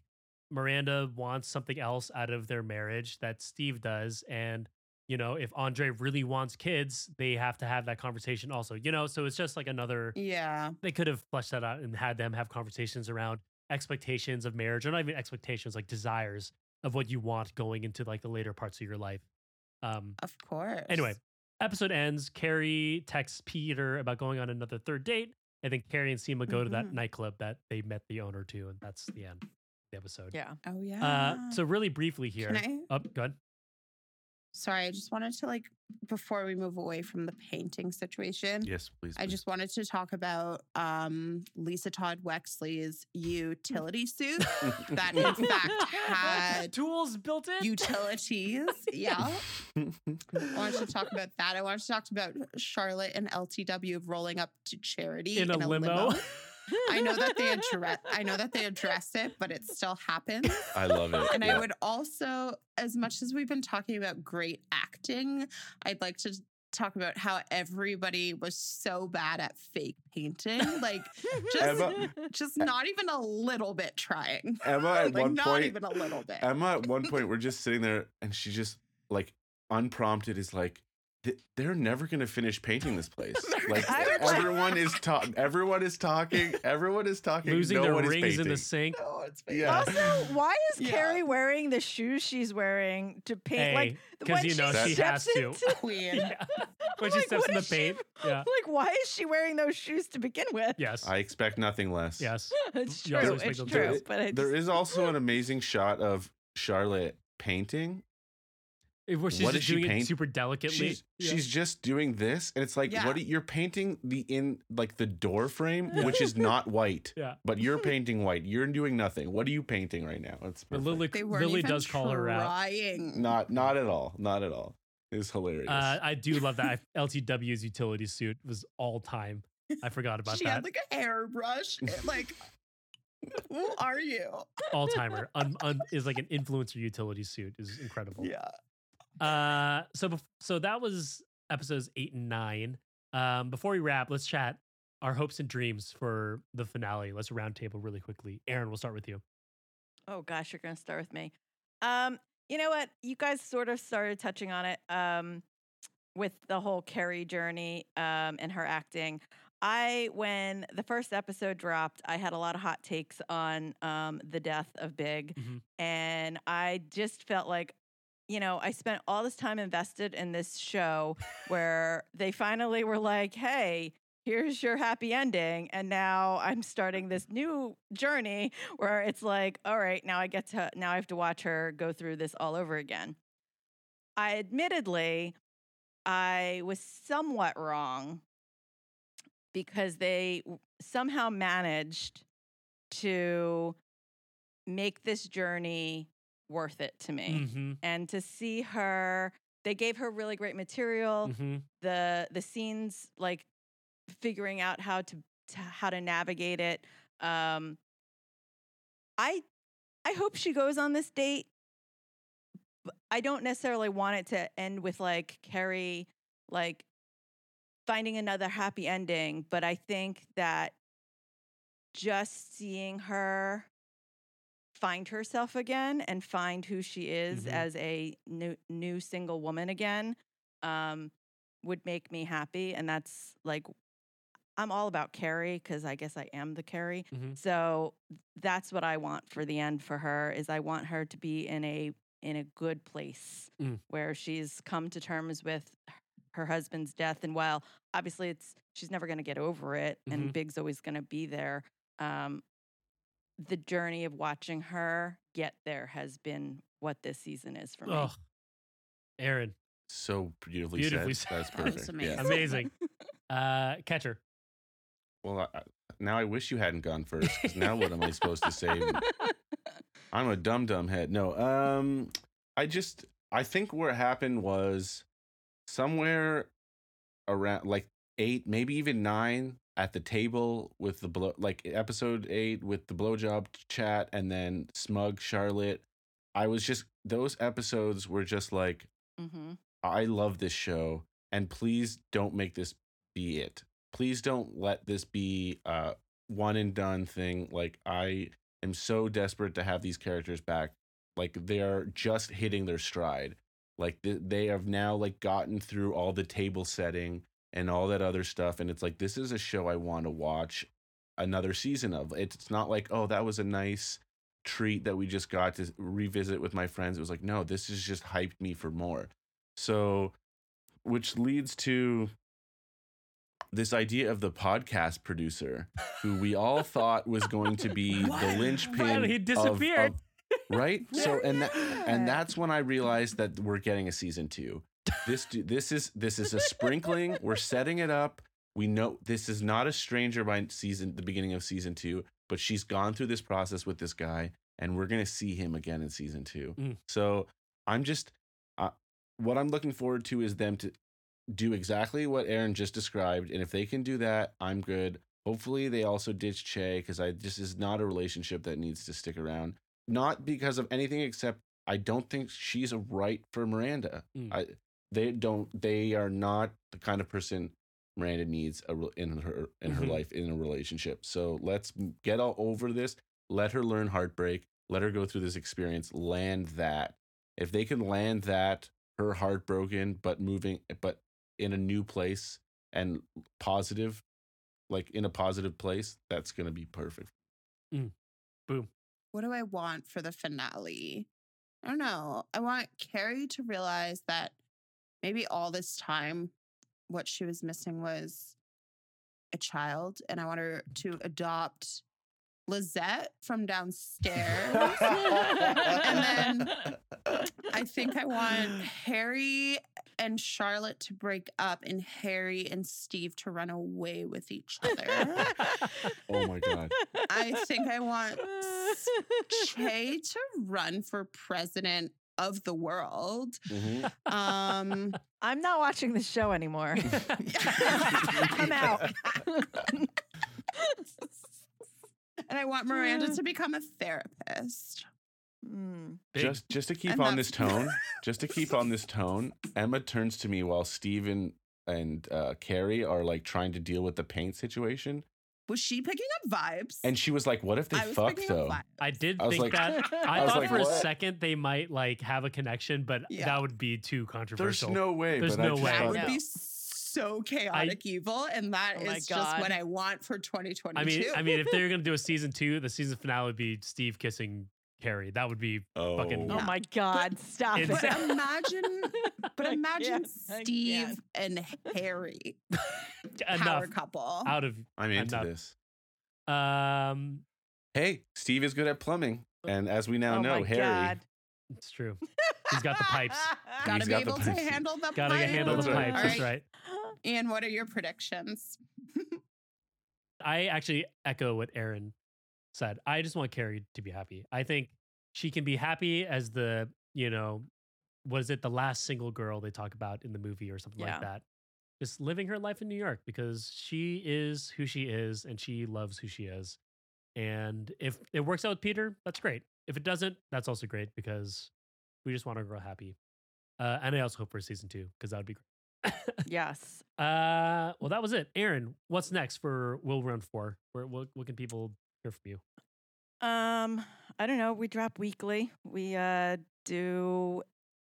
B: Miranda wants something else out of their marriage that Steve does and you know if Andre really wants kids they have to have that conversation also you know so it's just like another
E: yeah
B: they could have fleshed that out and had them have conversations around expectations of marriage or not even expectations like desires of what you want going into like the later parts of your life um
E: of course
B: Anyway, episode ends. Carrie texts Peter about going on another third date. And then Carrie and Seema go to that
E: Mhm.
B: nightclub that they met the owner to. And that's the end of the episode.
C: Yeah.
E: oh yeah
B: Uh, so, really briefly here.
E: Can I,
B: Oh, go ahead.
E: Sorry i just wanted to like before we move away from the painting situation
D: Yes, please.
E: I
D: please.
E: just wanted to talk about um, Lisa Todd Wexley's utility suit that in fact had
B: Tools built in.
E: utilities. Yeah. I wanted to talk about that. I wanted to talk about Charlotte and LTW rolling up to charity
B: in a limo. <laughs>
E: I know that they <laughs> address I know that they address it, but it still happens.
D: I love it.
E: And
D: yeah.
E: I would also, as much as we've been talking about great acting, I'd like to talk about how everybody was so bad at fake painting. Like <laughs> just
D: Emma-
E: just not even a little bit trying.
D: Emma <laughs> at
E: like
D: one
E: not
D: point.
E: even a little bit.
D: Emma at one point, we're just sitting there, and she just like unprompted is like, "Th- "They're never gonna finish painting this place." <laughs> Like
C: I would like-
D: everyone is talking. <laughs> Everyone is talking. Everyone is talking.
B: Losing
D: no
B: their
D: one is
B: rings in the sink.
E: No, it's
D: Yeah.
C: Also, <laughs> why is
E: Yeah.
C: Carrie wearing the shoes she's wearing to paint?
B: Hey,
C: like
B: 'cause
C: when
B: you know
D: she
C: steps
B: has to.
C: into-
E: queen.
B: Yeah. when she
C: like,
B: steps in the
C: is she-
B: paint. Yeah.
C: Like, why is she wearing those shoes to begin with?
B: Yes.
D: I expect nothing less.
B: yes.
C: it's true. It's
B: them to-
C: true. But it's,
D: There is also an amazing shot of Charlotte painting.
B: If Where she's
D: What
B: just
D: does she
B: doing it
D: paint?
B: super delicately.
D: She's
B: Yeah.
D: she's just doing this, and it's like,
E: Yeah.
D: what? are- You're painting the in like the door frame, which is not white. <laughs>
B: Yeah.
D: But you're painting white. You're doing nothing. What are you painting right now? It's
B: But
D: perfect.
B: Lily,
E: They
B: Lily
E: even
B: does call her out.
E: trying.
D: not not at all. Not at all. It's hilarious.
B: Uh, I do love that. LTW's utility suit was all time. I forgot about
E: she
B: that.
E: She had like a hairbrush. Like, <laughs> who are you?
B: all timer un, un, is like an influencer utility suit is incredible.
E: Yeah.
B: Uh, so bef- so that was episodes eight and nine. Um, before we wrap, let's chat our hopes and dreams for the finale. Let's roundtable really quickly. Aaron, we'll start with you.
C: Oh gosh, you're gonna start with me. Um, you know what? You guys sort of started touching on it um, with the whole Carrie journey um, and her acting. I, when the first episode dropped, I had a lot of hot takes on um, the death of Big,
B: Mhm.
C: and I just felt like, you know, I spent all this time invested in this show where they finally were like, "Hey, here's your happy ending," and now I'm starting this new journey where it's like, all right, now I get to now I have to watch her go through this all over again. I admittedly I was somewhat wrong because they somehow managed to make this journey worth it to me.
B: Mm-hmm.
C: And to see her they gave her really great material
B: Mm-hmm.
C: the the scenes like figuring out how to, to how to navigate it um i i hope she goes on this date i don't necessarily want it to end with like carrie like finding another happy ending but i think that just seeing her find herself again and find who she is
B: Mhm.
C: as a new new single woman again um would make me happy and that's like i'm all about carrie because i guess i am the carrie
B: Mhm.
C: so that's what i want for the end for her is i want her to be in a in a good place
B: Mm.
C: where she's come to terms with her husband's death and while obviously it's she's never going to get over it,
B: Mhm.
C: and Big's always going to be there. Um, the journey of watching her get there has been what this season is for me.
B: Oh, Aaron,
D: So beautifully,
B: Beautifully
D: said.
B: said.
D: That's <laughs>
E: That was
D: perfect.
E: amazing.
D: Yeah.
B: amazing. <laughs> uh, catcher.
D: Well, I, I- now I wish you hadn't gone first. 'cause now what am I supposed to say? I'm a dumb dumb head. No, um, I just I think what happened was somewhere around like eight, maybe even nine at the table with the blow, like episode eight with the blowjob chat, and then smug Charlotte. I was just those episodes were just like
C: hmm
D: I love this show, and please don't make this be it. Please don't let this be a one and done thing. Like I am so desperate to have these characters back. Like they are just hitting their stride. Like th- they have now like gotten through all the table setting and all that other stuff, and it's like this is a show I want to watch another season of. It's not like oh that was a nice treat that we just got to revisit with my friends. It was like no, this has just hyped me for more. So, which leads to this idea of the podcast producer, who we all thought was going to be <laughs> the
B: What?
D: linchpin.
B: He disappeared.
D: of- right? So, and that, and <laughs> that's when I realized that we're getting a season two. This this is this is a sprinkling. We're setting it up. We know this is not a stranger by season the beginning of season two, but she's gone through this process with this guy, and we're gonna see him again in season two.
B: Mm.
D: So I'm just uh, what I'm looking forward to is them to do exactly what Aaron just described, and if they can do that, I'm good. Hopefully, they also ditch Che because I this is not a relationship that needs to stick around. Not because of anything except I don't think she's a right for Miranda.
B: Mm.
D: I they don't they are not the kind of person Miranda needs a, re- in her in her
B: Mhm.
D: life in a relationship. So let's get all over this. Let her learn heartbreak. Let her go through this experience. Land that. If they can land that, her heartbroken but moving, but in a new place and positive, like in a positive place, that's gonna be perfect. Boom.
E: What do I want for the finale? I don't know. I want Carrie to realize that maybe all this time, what she was missing was a child, and I want her to adopt Lizette from downstairs. and then I think I want Harry and Charlotte to break up, and Harry and Steve to run away with each other.
D: oh my god.
E: I think I want <laughs> Che to run for president of the world.
D: Mhm. <laughs>
E: Um,
C: I'm not watching this show anymore. <laughs> I'm out. <laughs>
E: and I want Miranda to become a therapist.
C: Mm.
D: Just just to keep
E: And
D: on this tone, just to keep on this tone, Emma turns to me while Steven and uh, Carrie are like trying to deal with the paint situation,
E: Was she picking up vibes?
D: and she was like, "What if they
E: I
D: fuck though?"
B: I did
D: I
B: think
D: like-
B: that. <laughs> I,
D: I
B: thought
D: like,
B: for a second they might like have a connection, but
E: Yeah.
B: that would be too controversial.
D: There's no way.
B: There's no way.
E: that would be so chaotic evil, and that
C: Oh
E: is just what I want for 2022.
B: I mean, I mean, if they're gonna do a <laughs> season two, the season finale would be Steve kissing Carrie. That would be
D: oh,
B: fucking-
C: Oh my <laughs> God! Stop it.
E: But <laughs> imagine, but <laughs> imagine Steve and Harry
B: enough
E: power couple.
B: out of.
D: I'm into
B: enough.
D: this.
B: Um,
D: Hey, Steve is good at plumbing, and as we now
C: oh
D: know,
C: my
D: Harry.
C: God.
B: it's true. He's got the pipes.
E: Gotta
D: He's
E: be
D: got
E: able to handle the
B: Gotta get
E: pipes.
B: handle the
D: That's right.
B: pipes. That's right.
E: Ian, what are your predictions?
B: I actually echo what Aaron said. I just want Carrie to be happy. I think she can be happy as the, you know, was it the last single girl they talk about in the movie or something
C: Yeah.
B: like that? Just living her life in New York because she is who she is and she loves who she is. And if it works out with Peter, that's great. If it doesn't, that's also great because we just want our girl happy. Uh, and I also hope for season two because that would be great.
C: Yes. <laughs>
B: Uh, well, that was it. Aaron, what's next for Will Run For? Where what, what can people hear from you?
C: Um, I don't know. We drop weekly. We uh do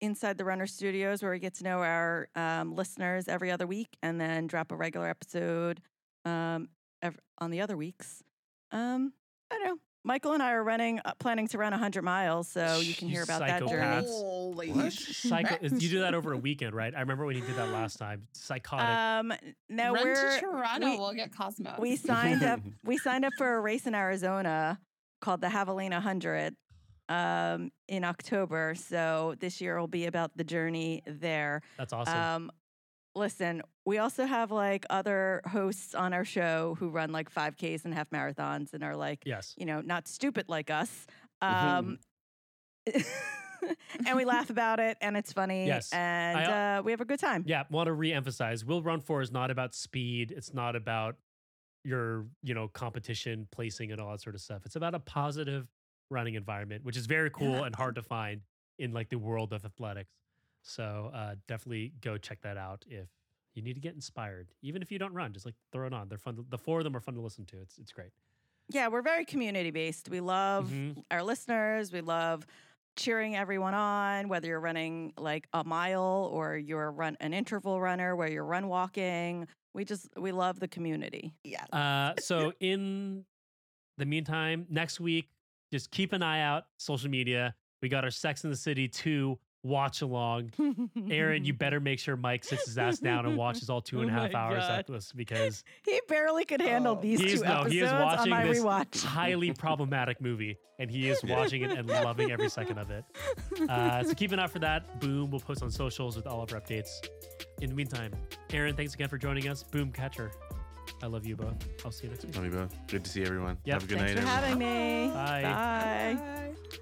C: inside the Runner Studios where we get to know our um, listeners every other week, and then drop a regular episode um ev- on the other weeks. Um, I don't know. Michael and I are running, uh, planning to run 100 miles, so you can
B: You
C: hear about that journey.
B: psychopaths.
E: Holy
D: What?
B: Psycho. you do that over a weekend, right? I remember when you did that last time. Psychotic.
C: Um, no,
E: Run
C: we're
E: to Toronto.
C: we-
E: we'll get Cosmos.
C: we signed up. <laughs> We signed up for a race in Arizona called the Javelina 100 um, in October. So this year will be about the journey there.
B: That's awesome.
C: Um, listen, we also have like other hosts on our show who run like 5Ks and half marathons and are like,
B: yes.
C: you know, not stupid like us. Um, <laughs> and we laugh about it and it's funny.
B: Yes.
C: And
B: I-
C: uh, we have a good time.
B: Yeah, want to re-emphasize. Will Run For is not about speed. It's not about your, you know, competition placing and all that sort of stuff. It's about a positive running environment, which is very cool
C: Yeah. <laughs>
B: and hard to find in like the world of athletics. So uh, definitely go check that out if you need to get inspired. Even if you don't run, just like throw it on. They're fun. To, the four of them are fun to listen to. It's it's great.
C: Yeah, we're very community based. We love
B: Mhm.
C: our listeners. We love cheering everyone on, whether you're running like a mile or you're run an interval runner where you're run walking. We just we love the community.
E: yeah.
B: Uh, <laughs> so in the meantime, next week, just keep an eye out social media. We got our Sex in the City 2 watch along. Aaron, you better make sure Mike sits his ass down and watches all two and a <laughs> half
C: Oh
B: hours
C: God.
B: of this because <laughs>
C: he barely could handle
E: Oh.
C: these
B: He's-
C: two
B: no,
C: episodes
B: he is
C: on
B: watching
C: my
B: this
C: rewatch. <laughs>
B: highly problematic movie, and he is watching it and loving every second of it. Uh, so keep an eye for that. Boom, we'll post on socials with all of our updates. In the meantime, Aaron, thanks again for joining us. Boom, catcher. I love you both. I'll see you next week.
D: Love you both. Good to see everyone.
B: Yep.
D: Have a good
C: Thanks
D: night,
C: for
D: everyone.
C: having me.
B: Bye.
C: Bye.
E: Bye.